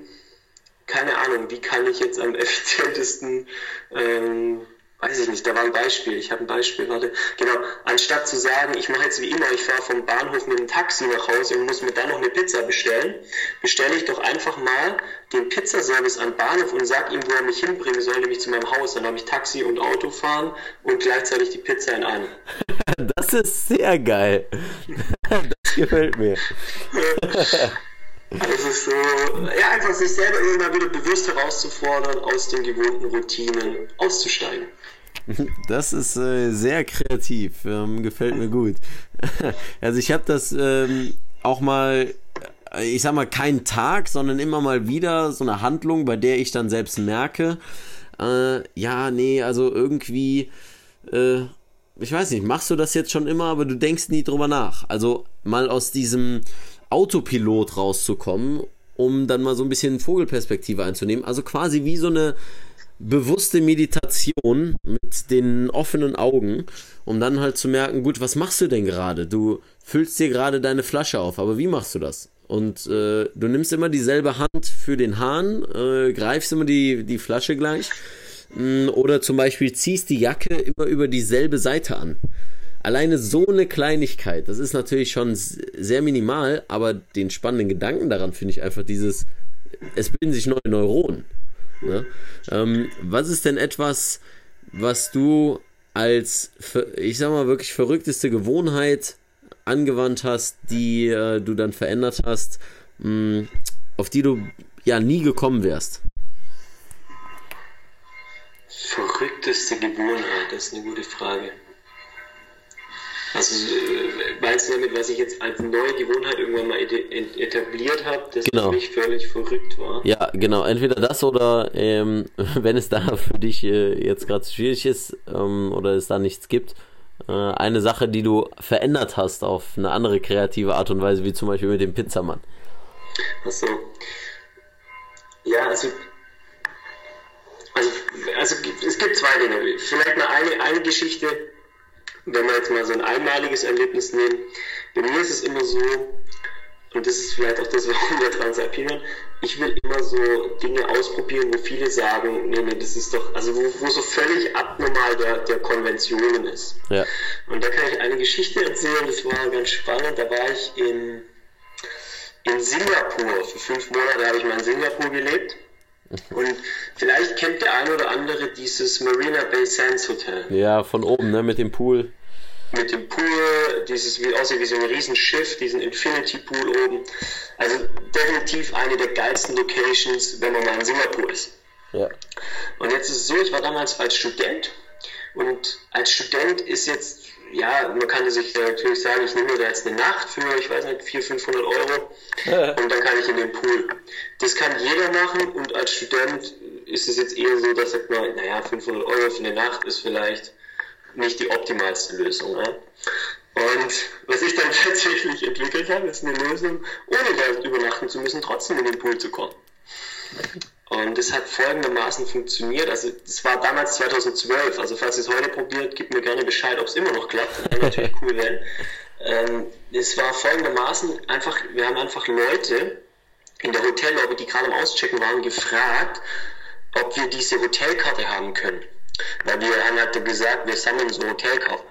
keine Ahnung, wie kann ich jetzt am effizientesten ähm, weiß ich nicht, da war ein Beispiel, ich habe ein Beispiel, warte, genau, anstatt zu sagen, ich mache jetzt wie immer, ich fahre vom Bahnhof mit dem Taxi nach Hause und muss mir dann noch eine Pizza bestellen, bestelle ich doch einfach mal den Pizzaservice am Bahnhof und sag ihm, wo er mich hinbringen soll, nämlich zu meinem Haus. Dann habe ich Taxi und Auto fahren und gleichzeitig die Pizza in einem. Das ist sehr geil. Das gefällt mir. Das ist so, ja, einfach sich selber immer wieder bewusst herauszufordern, aus den gewohnten Routinen auszusteigen. Das ist äh, sehr kreativ, ähm, gefällt mir gut. also ich habe das ähm, auch mal, äh, ich sag mal, keinen Tag, sondern immer mal wieder so eine Handlung, bei der ich dann selbst merke, äh, ja, nee, also irgendwie, äh, ich weiß nicht, machst du das jetzt schon immer, aber du denkst nie drüber nach. Also mal aus diesem Autopilot rauszukommen, um dann mal so ein bisschen Vogelperspektive einzunehmen. Also quasi wie so eine bewusste Meditation mit den offenen Augen, um dann halt zu merken, gut, was machst du denn gerade? Du füllst dir gerade deine Flasche auf, aber wie machst du das? Und äh, du nimmst immer dieselbe Hand für den Hahn, äh, greifst immer die, die Flasche gleich mm, oder zum Beispiel ziehst die Jacke immer über dieselbe Seite an. Alleine so eine Kleinigkeit, das ist natürlich schon sehr minimal, aber den spannenden Gedanken daran finde ich einfach dieses, es bilden sich neue Neuronen. Ne? Ähm, was ist denn etwas, was du als, ich sag mal, wirklich verrückteste Gewohnheit angewandt hast, die äh, du dann verändert hast, mh, mm, auf die du ja nie gekommen wärst? Verrückteste Gewohnheit, das ist eine gute Frage. Also äh, meinst du damit, was ich jetzt als neue Gewohnheit irgendwann mal etabliert habe, dass genau. für mich völlig verrückt war? Ja, genau. Entweder das oder ähm, wenn es da für dich äh, jetzt gerade schwierig ist ähm, oder es da nichts gibt, äh, eine Sache, die du verändert hast auf eine andere kreative Art und Weise, wie zum Beispiel mit dem Pizzamann. Achso. Ja, also also, also es gibt zwei Dinge. Vielleicht mal eine, eine Geschichte, wenn wir jetzt mal so ein einmaliges Erlebnis nehmen, bei mir ist es immer so, und das ist vielleicht auch das, warum wir Transalpinen, ich will immer so Dinge ausprobieren, wo viele sagen, nee, nee, das ist doch, also wo, wo so völlig abnormal der, der Konventionen ist. Ja. Und da kann ich eine Geschichte erzählen, das war ganz spannend, da war ich in, in Singapur, für fünf Monate habe ich mal in Singapur gelebt. Und vielleicht kennt der eine oder andere dieses Marina Bay Sands Hotel Ja, von oben, ne, mit dem Pool. mit dem Pool, dieses wie aussieht wie so ein Riesenschiff, diesen Infinity Pool oben. Also definitiv eine der geilsten Locations, wenn man mal in Singapur ist. Ja. Und jetzt ist es so, ich war damals als Student und als Student ist jetzt, ja, man kann sich ja natürlich sagen, ich nehme mir da jetzt eine Nacht für, ich weiß nicht, 400, 500 Euro und dann kann ich in den Pool. Das kann jeder machen und als Student ist es jetzt eher so, dass sagt man, naja, 500 Euro für eine Nacht ist vielleicht nicht die optimalste Lösung. Ja? Und was ich dann tatsächlich entwickelt habe, ist eine Lösung, ohne da übernachten zu müssen, trotzdem in den Pool zu kommen. Und das hat folgendermaßen funktioniert. Also, das war damals 2012. Also, falls ihr es heute probiert, gebt mir gerne Bescheid, ob es immer noch klappt. Das wäre natürlich cool, wenn. Ähm, es war folgendermaßen einfach, wir haben einfach Leute in der Hotellobby, die gerade am Auschecken waren, gefragt, ob wir diese Hotelkarte haben können. Weil wir haben halt gesagt, wir sammeln so Hotelkarten.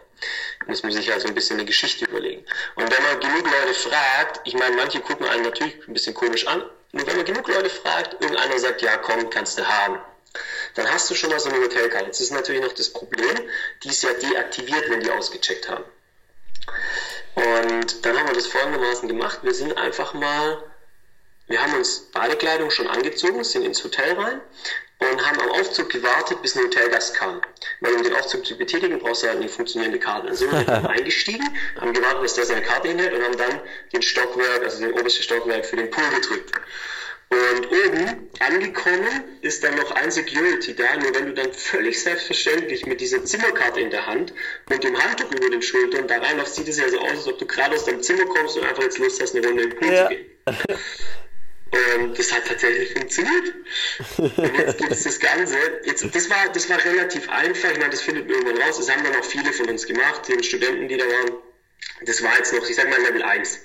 Muss man sich also ein bisschen eine Geschichte überlegen. Und wenn man genug Leute fragt, ich meine, manche gucken einen natürlich ein bisschen komisch an, nur wenn man genug Leute fragt, irgendeiner sagt, ja komm, kannst du haben. Dann hast du schon mal so eine Hotelkarte. Jetzt ist natürlich noch das Problem, die ist ja deaktiviert, wenn die ausgecheckt haben. Und dann haben wir das folgendermaßen gemacht. Wir sind einfach mal, wir haben uns Badekleidung schon angezogen, sind ins Hotel rein und haben am Aufzug gewartet, bis ein Hotelgast kam. Weil um den Aufzug zu betätigen, brauchst du halt eine funktionierende Karte. Dann sind wir eingestiegen, haben gewartet, bis der seine Karte hinhält und haben dann den Stockwerk, also den obersten Stockwerk für den Pool gedrückt. Und oben angekommen ist dann noch ein Security da, nur wenn du dann völlig selbstverständlich mit dieser Zimmerkarte in der Hand und dem Handtuch über den Schultern da reinläufst, sieht es ja so aus, als ob du gerade aus deinem Zimmer kommst und einfach jetzt Lust hast, eine Runde in den Pool Ja. zu gehen. Und das hat tatsächlich funktioniert. Und jetzt gibt es das Ganze. Jetzt, das, war, das war relativ einfach. Ich meine, das findet man irgendwann raus. Das haben dann auch viele von uns gemacht, die Studenten, die da waren. Das war jetzt noch, ich sag mal, Level 1.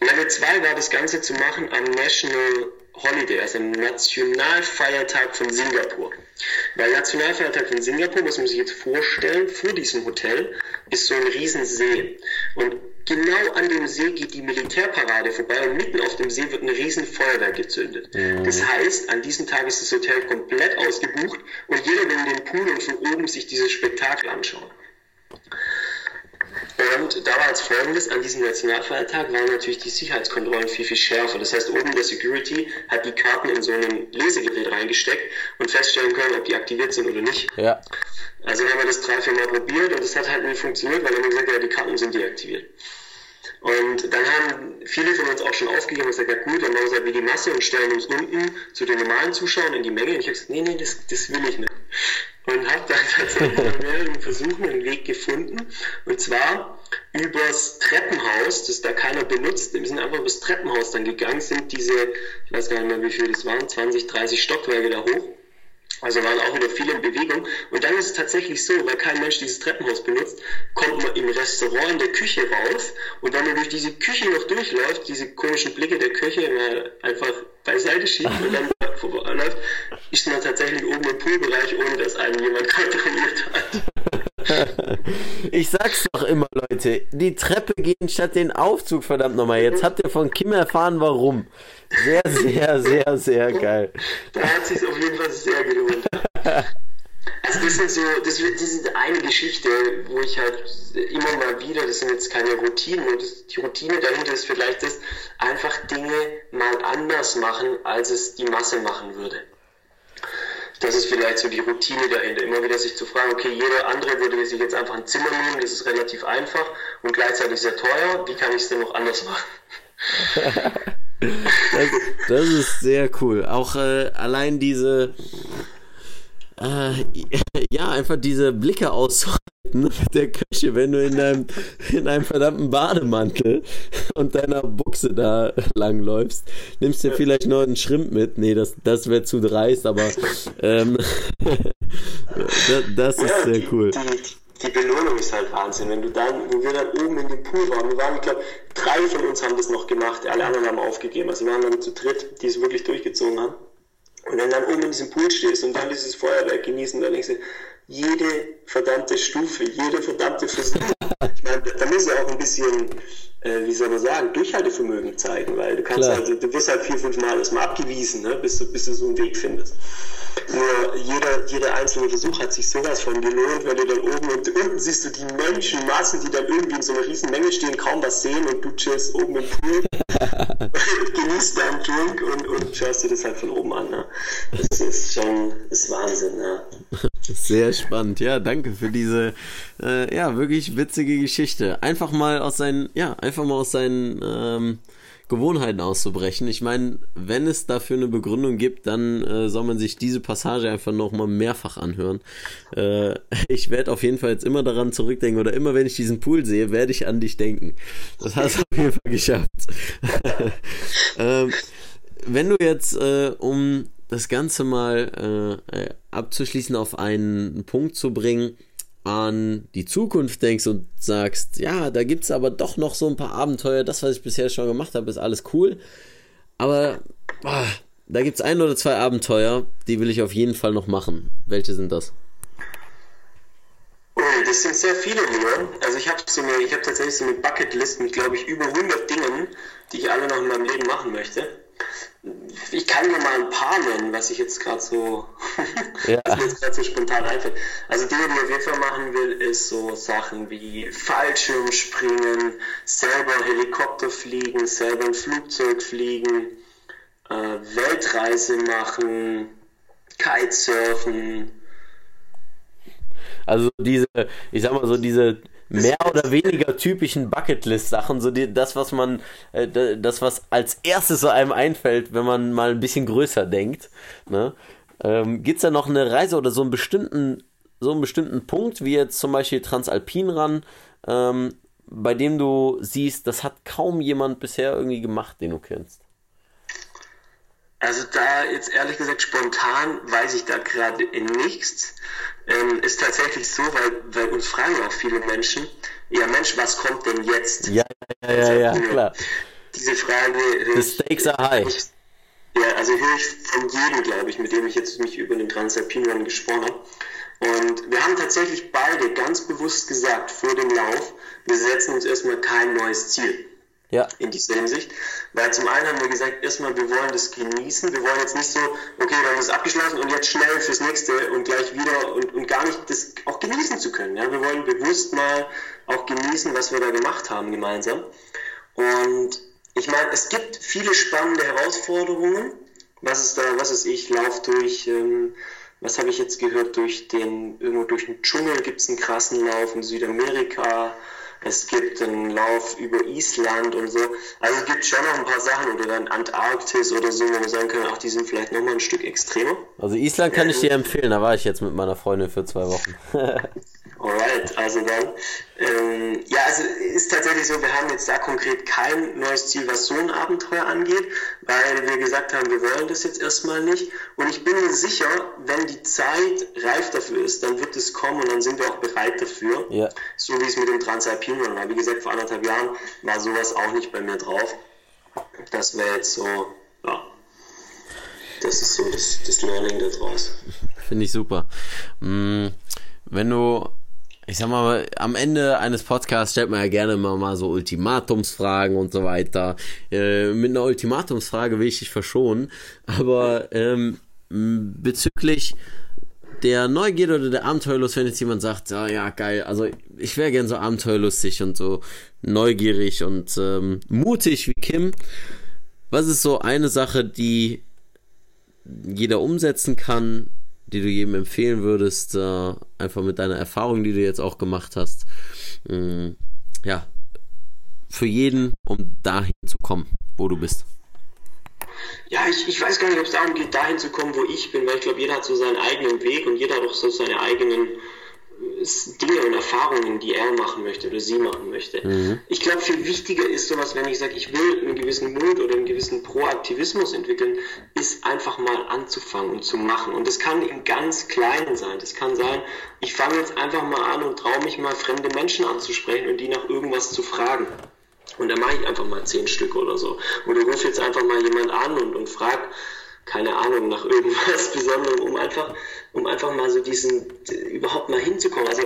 Level 2 war das Ganze zu machen am National Holiday, also am Nationalfeiertag von Singapur. Weil Nationalfeiertag von Singapur, muss man sich jetzt vorstellen, vor diesem Hotel ist so ein Riesensee. Und genau an dem See geht die Militärparade vorbei und mitten auf dem See wird ein riesen Feuerwerk gezündet. Das heißt, an diesem Tag ist das Hotel komplett ausgebucht und jeder will in den Pool und von oben sich dieses Spektakel anschauen. Und da war als folgendes, an diesem Nationalfeiertag waren natürlich die Sicherheitskontrollen viel, viel schärfer. Das heißt, oben der Security hat die Karten in so ein Lesegerät reingesteckt und feststellen können, ob die aktiviert sind oder nicht. Ja. Also haben wir das drei, vier Mal probiert und das hat halt nicht funktioniert, weil dann haben wir gesagt, ja, die Karten sind deaktiviert. Und dann haben viele von uns auch schon aufgegeben und gesagt, ja gut, dann machen wir es halt wie die Masse und stellen uns unten zu den normalen Zuschauern in die Menge. Und ich habe gesagt, nee, nee, das, das will ich nicht. Und habe dann tatsächlich nach mehreren Versuchen einen Weg gefunden. Und zwar übers Treppenhaus, das da keiner benutzt. Wir sind einfach übers Treppenhaus dann gegangen, sind diese, ich weiß gar nicht mehr, wie viele das waren, 20, 30 Stockwerke da hoch. Also waren auch wieder viele in Bewegung. Und dann ist es tatsächlich so, weil kein Mensch dieses Treppenhaus benutzt, kommt man im Restaurant in der Küche raus. Und wenn man durch diese Küche noch durchläuft, diese komischen Blicke der Küche mal einfach beiseite schiebt und dann vorbeiläuft, ist man tatsächlich oben im Poolbereich, ohne dass einen jemand kontrolliert hat. Ich sag's doch immer, Leute. Die Treppe gehen statt den Aufzug, verdammt nochmal. Jetzt habt ihr von Kim erfahren, warum. Sehr, sehr, sehr, sehr geil. Da hat sich auf jeden Fall sehr gelohnt. Also das sind so, das, das ist eine Geschichte, wo ich halt immer mal wieder, das sind jetzt keine Routinen, und das, die Routine dahinter ist vielleicht das, einfach Dinge mal anders machen, als es die Masse machen würde. Das ist vielleicht so die Routine dahinter, immer wieder sich zu fragen, okay, jeder andere würde sich jetzt einfach ein Zimmer nehmen, das ist relativ einfach und gleichzeitig sehr teuer, wie kann ich es denn noch anders machen? Das, das ist sehr cool. Auch äh, allein diese, äh, ja, einfach diese Blicke auszuhalten mit der Küche, wenn du in deinem, in einem verdammten Bademantel und deiner Buchse da langläufst. Nimmst dir vielleicht noch einen Schrimp mit. Nee, das, das wäre zu dreist, aber ähm, das, das ist sehr cool. Die, Belohnung ist halt Wahnsinn. Wenn du dann, wo wir dann oben in dem Pool waren, wir waren, ich glaube, drei von uns haben das noch gemacht, alle anderen haben aufgegeben. Also wir waren dann zu dritt, die es wirklich durchgezogen haben. Und wenn dann oben in diesem Pool stehst und dann dieses Feuerwerk genießen, dann denkst du, jede verdammte Stufe, jede verdammte Versuch. Ich meine, da muss ja auch ein bisschen, äh, wie soll man sagen, Durchhaltevermögen zeigen, weil du kannst Klar. halt, du wirst halt vier, fünf Mal erstmal abgewiesen, ne, bis du, bis du so einen Weg findest. Nur jeder, jeder einzelne Versuch hat sich sowas von gelohnt, wenn du dann oben und unten siehst du die Menschenmassen, die dann irgendwie in so einer riesen Menge stehen, kaum was sehen und du chillst oben im Pool, genießt deinen Drink und, und schaust dir das halt von oben an. Ne? Das ist schon, ist Wahnsinn. Ne? Sehr spannend, ja, danke für diese, äh, ja, wirklich witzige Geschichte. Einfach mal aus seinen, ja, einfach mal aus seinen ähm, Gewohnheiten auszubrechen. Ich meine, wenn es dafür eine Begründung gibt, dann äh, soll man sich diese Passage einfach nochmal mehrfach anhören. Äh, ich werde auf jeden Fall jetzt immer daran zurückdenken oder immer wenn ich diesen Pool sehe, werde ich an dich denken. Das hast du auf jeden Fall geschafft. ähm, wenn du jetzt, äh, um das Ganze mal äh, äh, abzuschließen, auf einen Punkt zu bringen, an die Zukunft denkst und sagst, ja, da gibt es aber doch noch so ein paar Abenteuer, das, was ich bisher schon gemacht habe, ist alles cool, aber boah, da gibt es ein oder zwei Abenteuer, die will ich auf jeden Fall noch machen. Welche sind das? Oh, das sind sehr viele Dinge. Also ich habe so eine, ich habe tatsächlich so eine Bucketlist mit, glaube ich, über 100 Dingen, die ich alle noch in meinem Leben machen möchte. Ich kann dir mal ein paar nennen, was ich jetzt gerade so, Ja. was mir jetzt gerade so spontan einfällt. Also Dinge, die ich auf jeden Fall machen will, ist so Sachen wie Fallschirmspringen, selber Helikopter fliegen, selber ein Flugzeug fliegen, äh, Weltreise machen, Kitesurfen, Also diese, ich sag mal so diese mehr oder weniger typischen Bucketlist-Sachen, so die, das, was man, äh, das, was als erstes so einem einfällt, wenn man mal ein bisschen größer denkt. Ne? Ähm, Gibt es da noch eine Reise oder so einen bestimmten, so einen bestimmten Punkt, wie jetzt zum Beispiel Transalpin ran, ähm, bei dem du siehst, das hat kaum jemand bisher irgendwie gemacht, den du kennst? Also da jetzt ehrlich gesagt spontan weiß ich da gerade nichts. Ähm, ist tatsächlich so, weil, weil uns fragen auch viele Menschen, ja Mensch, was kommt denn jetzt? Ja, ja, ja, ja, klar. Diese Frage The stakes are high. ich- ja, also höre ich von jedem, glaube ich, mit dem ich jetzt mich über den Transalpin Run gesprochen habe. Und wir haben tatsächlich beide ganz bewusst gesagt vor dem Lauf, wir setzen uns erstmal kein neues Ziel Ja, in dieser Hinsicht. Weil zum einen haben wir gesagt, erstmal, wir wollen das genießen. Wir wollen jetzt nicht so, okay, wir haben das abgeschlossen und jetzt schnell fürs nächste und gleich wieder und, und gar nicht das auch genießen zu können. Ja? Wir wollen bewusst mal auch genießen, was wir da gemacht haben gemeinsam. Und ich meine, es gibt viele spannende Herausforderungen. Was ist da, was ist ich, lauf durch, ähm, was habe ich jetzt gehört, durch den, irgendwo durch den Dschungel gibt es einen krassen Lauf in Südamerika. Es gibt einen Lauf über Island und so. Also es gibt schon noch ein paar Sachen oder dann Antarktis oder so, wo wir sagen können, ach, die sind vielleicht nochmal ein Stück extremer. also Island kann ich dir empfehlen, da war ich jetzt mit meiner Freundin für zwei Wochen. Alright, also dann, ähm, ja, also ist tatsächlich so, wir haben jetzt da konkret kein neues Ziel, was so ein Abenteuer angeht, weil wir gesagt haben, wir wollen das jetzt erstmal nicht. Und ich bin mir sicher, wenn die Zeit reif dafür ist, dann wird es kommen und dann sind wir auch bereit dafür. Ja. So wie es mit dem Transalpin Run war. Wie gesagt, vor anderthalb Jahren war sowas auch nicht bei mir drauf. Das wäre jetzt so, ja, das ist so das, das Learning daraus. Finde ich super. Mm, Wenn du, ich sag mal, am Ende eines Podcasts stellt man ja gerne mal, mal so Ultimatumsfragen und so weiter. Äh, mit einer Ultimatumsfrage will ich dich verschonen, aber ähm, bezüglich der Neugierde oder der Abenteuerlust, wenn jetzt jemand sagt, ja, ja, geil, also ich wäre gern so abenteuerlustig und so neugierig und ähm, mutig wie Kim. Was ist so eine Sache, die jeder umsetzen kann, die du jedem empfehlen würdest, äh, einfach mit deiner Erfahrung, die du jetzt auch gemacht hast, mh, ja, für jeden, um dahin zu kommen, wo du bist. Ja, ich, ich weiß gar nicht, ob es darum geht, dahin zu kommen, wo ich bin, weil ich glaube, jeder hat so seinen eigenen Weg und jeder hat auch so seine eigenen, Dinge und Erfahrungen, die er machen möchte oder sie machen möchte. Mhm. Ich glaube, viel wichtiger ist sowas, wenn ich sage, ich will einen gewissen Mut oder einen gewissen Proaktivismus entwickeln, ist einfach mal anzufangen und zu machen. Und das kann im ganz Kleinen sein. Das kann sein, ich fange jetzt einfach mal an und traue mich mal fremde Menschen anzusprechen und die nach irgendwas zu fragen. Und dann mache ich einfach mal zehn Stück oder so. Oder rufe jetzt einfach mal jemand an und, und frage, keine Ahnung, nach irgendwas Besonderem, um einfach, um einfach mal so diesen, überhaupt mal hinzukommen. Also,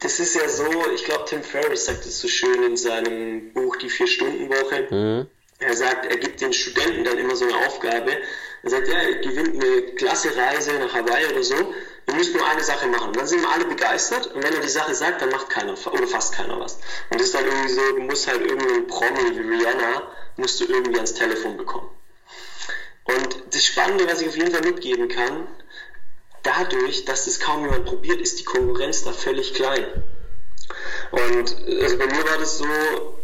das ist ja so, ich glaube, Tim Ferriss sagt es so schön in seinem Buch Die Vier-Stunden-Woche. Mhm. Er sagt, er gibt den Studenten dann immer so eine Aufgabe. Er sagt, ja, er gewinnt eine klasse Reise nach Hawaii oder so. Ihr müsst nur eine Sache machen. Dann sind wir alle begeistert und wenn er die Sache sagt, dann macht keiner oder fast keiner was. Und das ist dann irgendwie so, du musst halt irgendeinen Promi wie Rihanna, musst du irgendwie ans Telefon bekommen. Und das Spannende, was ich auf jeden Fall mitgeben kann, dadurch, dass das kaum jemand probiert, ist die Konkurrenz da völlig klein. Und also bei mir war das so,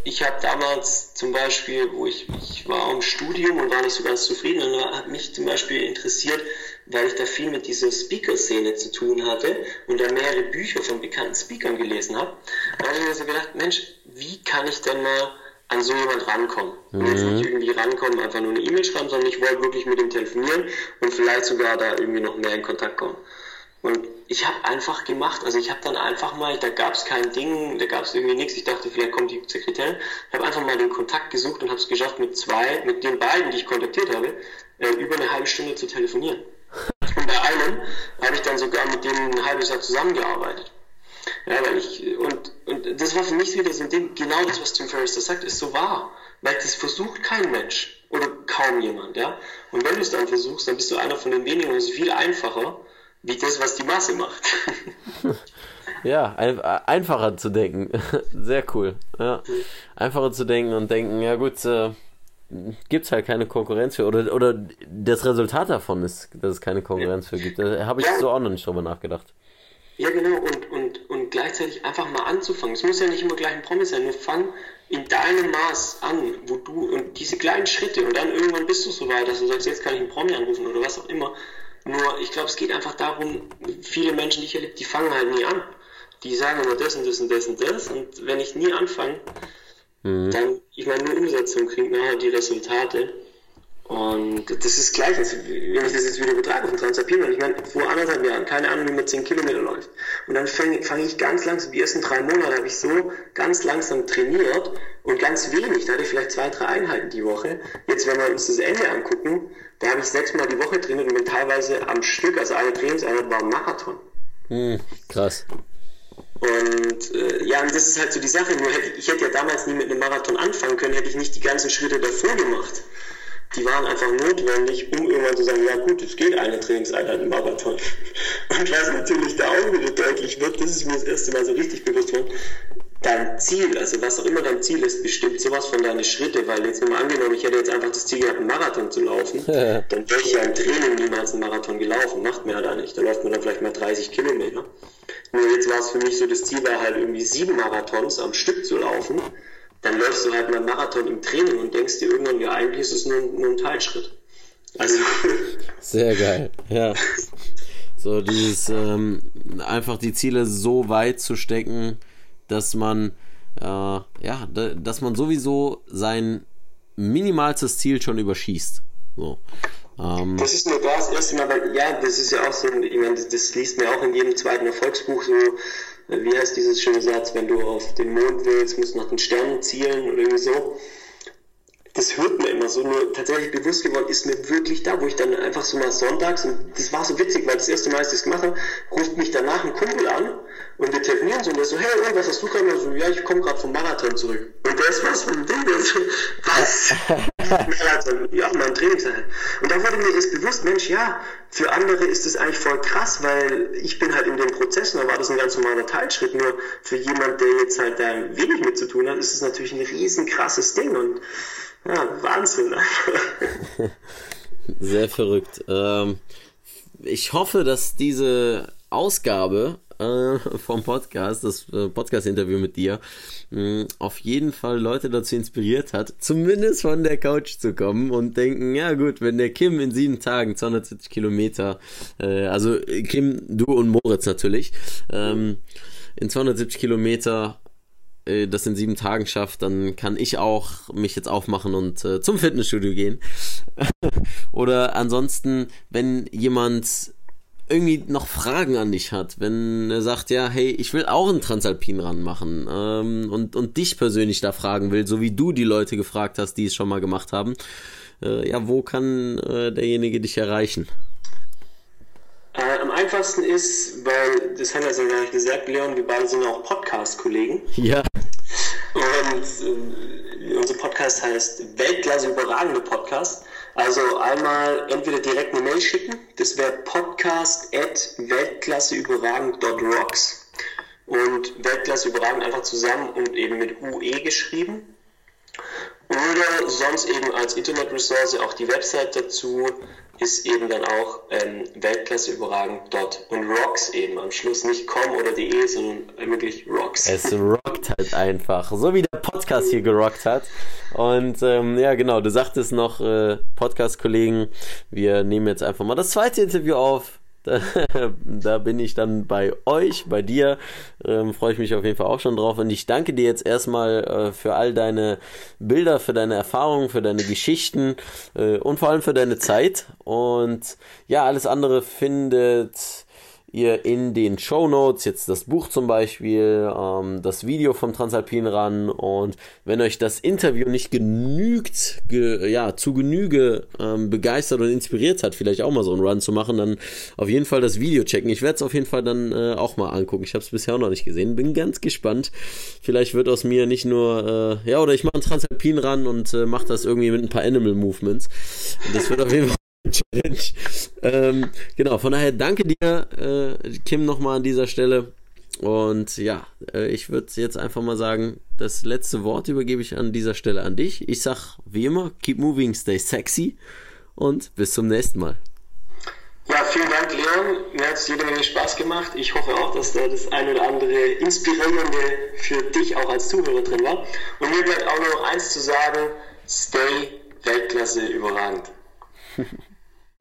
ich habe damals zum Beispiel, wo ich, ich war im Studium und war nicht so ganz zufrieden, und da hat mich zum Beispiel interessiert, weil ich da viel mit dieser Speaker-Szene zu tun hatte und da mehrere Bücher von bekannten Speakern gelesen habe, da habe ich mir so gedacht, Mensch, wie kann ich denn mal an so jemand rankommen. Und jetzt nicht mhm. irgendwie rankommen, einfach nur eine E-Mail schreiben, sondern ich wollte wirklich mit ihm telefonieren und vielleicht sogar da irgendwie noch mehr in Kontakt kommen. Und ich habe einfach gemacht, also ich habe dann einfach mal, da gab es kein Ding, da gab es irgendwie nichts, ich dachte, vielleicht kommt die Sekretärin, ich habe einfach mal den Kontakt gesucht und habe es geschafft, mit zwei, mit den beiden, die ich kontaktiert habe, äh, über eine halbe Stunde zu telefonieren. Und bei einem habe ich dann sogar mit dem ein halbes Jahr zusammengearbeitet. Ja, weil ich, und, und das war für mich wieder so ein Ding, genau das, was Tim Ferriss da sagt, ist so wahr. Weil das versucht kein Mensch oder kaum jemand, ja. Und wenn du es dann versuchst, dann bist du einer von den wenigen und es ist viel einfacher, wie das, was die Masse macht. Ja, ein, einfacher zu denken. Sehr cool. Ja. Einfacher zu denken und denken, ja gut, äh, gibt es halt keine Konkurrenz für. Oder, oder das Resultat davon ist, dass es keine Konkurrenz für gibt. Da habe ich ja. so auch noch nicht drüber nachgedacht. Ja, genau, und, und, und gleichzeitig einfach mal anzufangen. Es muss ja nicht immer gleich ein Promis sein, nur fang in deinem Maß an, wo du, und diese kleinen Schritte, und dann irgendwann bist du so weit, dass du sagst, jetzt kann ich einen Promi anrufen oder was auch immer. Nur, ich glaube, es geht einfach darum, viele Menschen, die ich erlebe, die fangen halt nie an. Die sagen immer das und das und das und das, und wenn ich nie anfange, mhm. dann, ich meine, nur Umsetzung kriegt nachher die Resultate. Und das ist gleich, als wenn ich das jetzt wieder übertrage auf den Transalpinen. Ich meine, vor anderthalb Jahren, keine Ahnung, wie man 10 Kilometer läuft. Und dann fange fang ich ganz langsam, die ersten drei Monate habe ich so ganz langsam trainiert und ganz wenig. Da hatte ich vielleicht zwei, drei Einheiten die Woche. Jetzt, wenn wir uns das Ende angucken, da habe ich sechsmal die Woche trainiert und bin teilweise am Stück, also eine Trainingseinheit war ein Marathon. Hm, krass. Und äh, ja, und das ist halt so die Sache. Nur hätte, ich hätte ja damals nie mit einem Marathon anfangen können, hätte ich nicht die ganzen Schritte davor gemacht die waren einfach notwendig, um irgendwann zu sagen, ja gut, es geht eine Trainingseinheit im Marathon. Und was natürlich da auch wieder deutlich wird, das ist mir das erste Mal so richtig bewusst geworden, dein Ziel, also was auch immer dein Ziel ist, bestimmt sowas von deine Schritte, weil jetzt nur mal angenommen, ich hätte jetzt einfach das Ziel gehabt, einen Marathon zu laufen, dann wäre ich ja im Training niemals einen Marathon gelaufen, macht mir halt auch nicht, da läuft man dann vielleicht mal 30 Kilometer. Nur jetzt war es für mich so, das Ziel war halt irgendwie sieben Marathons am Stück zu laufen dann läufst du halt mal Marathon im Training und denkst dir irgendwann, ja, eigentlich ist es nur, nur ein Teilschritt. Also. Sehr geil, ja. So dieses, ähm, einfach die Ziele so weit zu stecken, dass man, äh, ja, dass man sowieso sein minimalstes Ziel schon überschießt. So. Ähm, das ist nur das erste Mal, weil, ja, das ist ja auch so, ich meine, das, das liest man auch in jedem zweiten Erfolgsbuch so, wie heißt dieses schöne Satz, wenn du auf den Mond willst, musst du nach den Sternen zielen oder irgendwie so. Das hört man immer so, nur tatsächlich bewusst geworden ist mir wirklich da, wo ich dann einfach so mal sonntags, und das war so witzig, weil das erste Mal, als ich das gemacht habe, ruft mich danach ein Kumpel an und wir telefonieren so und der so, hey, was hast du gerade? So, ja, ich komme gerade vom Marathon zurück. Und der ist was vom Ding, der so, was? Marathon, ja, mein Trainingseinheit. Und da wurde mir erst bewusst, Mensch, ja, für andere ist das eigentlich voll krass, weil ich bin halt in dem Prozess da war das ein ganz normaler Teilschritt. Nur für jemand, der jetzt halt da wenig mit zu tun hat, ist es natürlich ein riesen krasses Ding und ja, Wahnsinn. Sehr verrückt. Ähm, ich hoffe, dass diese Ausgabe äh, vom Podcast, das äh, Podcast-Interview mit dir, mh, auf jeden Fall Leute dazu inspiriert hat, zumindest von der Couch zu kommen und denken, ja gut, wenn der Kim in sieben Tagen 270 Kilometer, äh, also Kim, du und Moritz natürlich, ähm, in 270 Kilometer äh, das in sieben Tagen schafft, dann kann ich auch mich jetzt aufmachen und äh, zum Fitnessstudio gehen. Oder ansonsten, wenn jemand irgendwie noch Fragen an dich hat, wenn er sagt, ja, hey, ich will auch einen Transalpin ranmachen ähm, und, und dich persönlich da fragen will, so wie du die Leute gefragt hast, die es schon mal gemacht haben, äh, ja, wo kann äh, derjenige dich erreichen? Äh, am einfachsten ist, weil, das haben wir ja gar nicht gesagt, Leon, wir beide sind auch Podcast-Kollegen. Ja. Und äh, unser Podcast heißt Weltklasse überragende Podcast. Also einmal entweder direkt eine Mail schicken, das wäre podcast at weltklasseüberragend.rocks und Weltklasse überragend einfach zusammen und eben mit UE geschrieben. Oder sonst eben als Internetressource auch die Website dazu ist eben dann auch ähm, Weltklasse überragend dort. Und rocks eben am Schluss. Nicht com oder de, sondern wirklich rocks. Es rockt halt einfach, so wie der Podcast hier gerockt hat. Und ähm, ja, genau, du sagtest noch, äh, Podcast-Kollegen, wir nehmen jetzt einfach mal das zweite Interview auf da, da, bin ich dann bei euch, bei dir. Ähm, Freue ich mich auf jeden Fall auch schon drauf. Und ich danke dir jetzt erstmal äh, für all deine Bilder, für deine Erfahrungen, für deine Geschichten äh, und vor allem für deine Zeit. Und ja, alles andere findet ihr in den Show Notes jetzt das Buch zum Beispiel, ähm, das Video vom Transalpin ran und wenn euch das Interview nicht genügt, ge, ja, zu Genüge ähm, begeistert und inspiriert hat, vielleicht auch mal so einen Run zu machen, dann auf jeden Fall das Video checken. Ich werde es auf jeden Fall dann äh, auch mal angucken. Ich habe es bisher auch noch nicht gesehen. Bin ganz gespannt. Vielleicht wird aus mir nicht nur, äh, ja, oder ich mache einen Transalpin ran und äh, mache das irgendwie mit ein paar Animal Movements. Das wird auf jeden Fall Challenge. Ähm, genau, von daher danke dir, äh, Kim, nochmal an dieser Stelle. Und ja, äh, ich würde jetzt einfach mal sagen, das letzte Wort übergebe ich an dieser Stelle an dich. Ich sag wie immer, keep moving, stay sexy und bis zum nächsten Mal. Ja, vielen Dank, Leon. Mir hat es jede Menge Spaß gemacht. Ich hoffe auch, dass da das ein oder andere Inspirierende für dich auch als Zuhörer drin war. Und mir bleibt auch noch eins zu sagen: Stay Weltklasse überragend.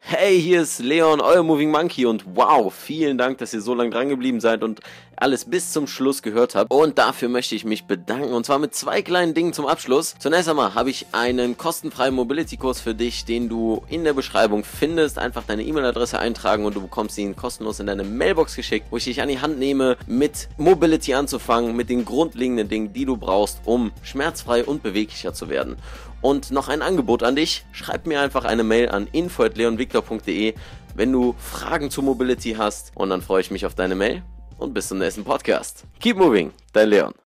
Hey, hier ist Leon, euer Moving Monkey und wow, vielen Dank, dass ihr so lange dran geblieben seid und alles bis zum Schluss gehört habt. Und dafür möchte ich mich bedanken und zwar mit zwei kleinen Dingen zum Abschluss. Zunächst einmal habe ich einen kostenfreien Mobility-Kurs für dich, den du in der Beschreibung findest. Einfach deine E-Mail-Adresse eintragen und du bekommst ihn kostenlos in deine Mailbox geschickt, wo ich dich an die Hand nehme, mit Mobility anzufangen, mit den grundlegenden Dingen, die du brauchst, um schmerzfrei und beweglicher zu werden. Und noch ein Angebot an dich. Schreib mir einfach eine Mail an info.leonvictor.de, wenn du Fragen zu Mobility hast. Und dann freue ich mich auf deine Mail und bis zum nächsten Podcast. Keep moving, dein Leon.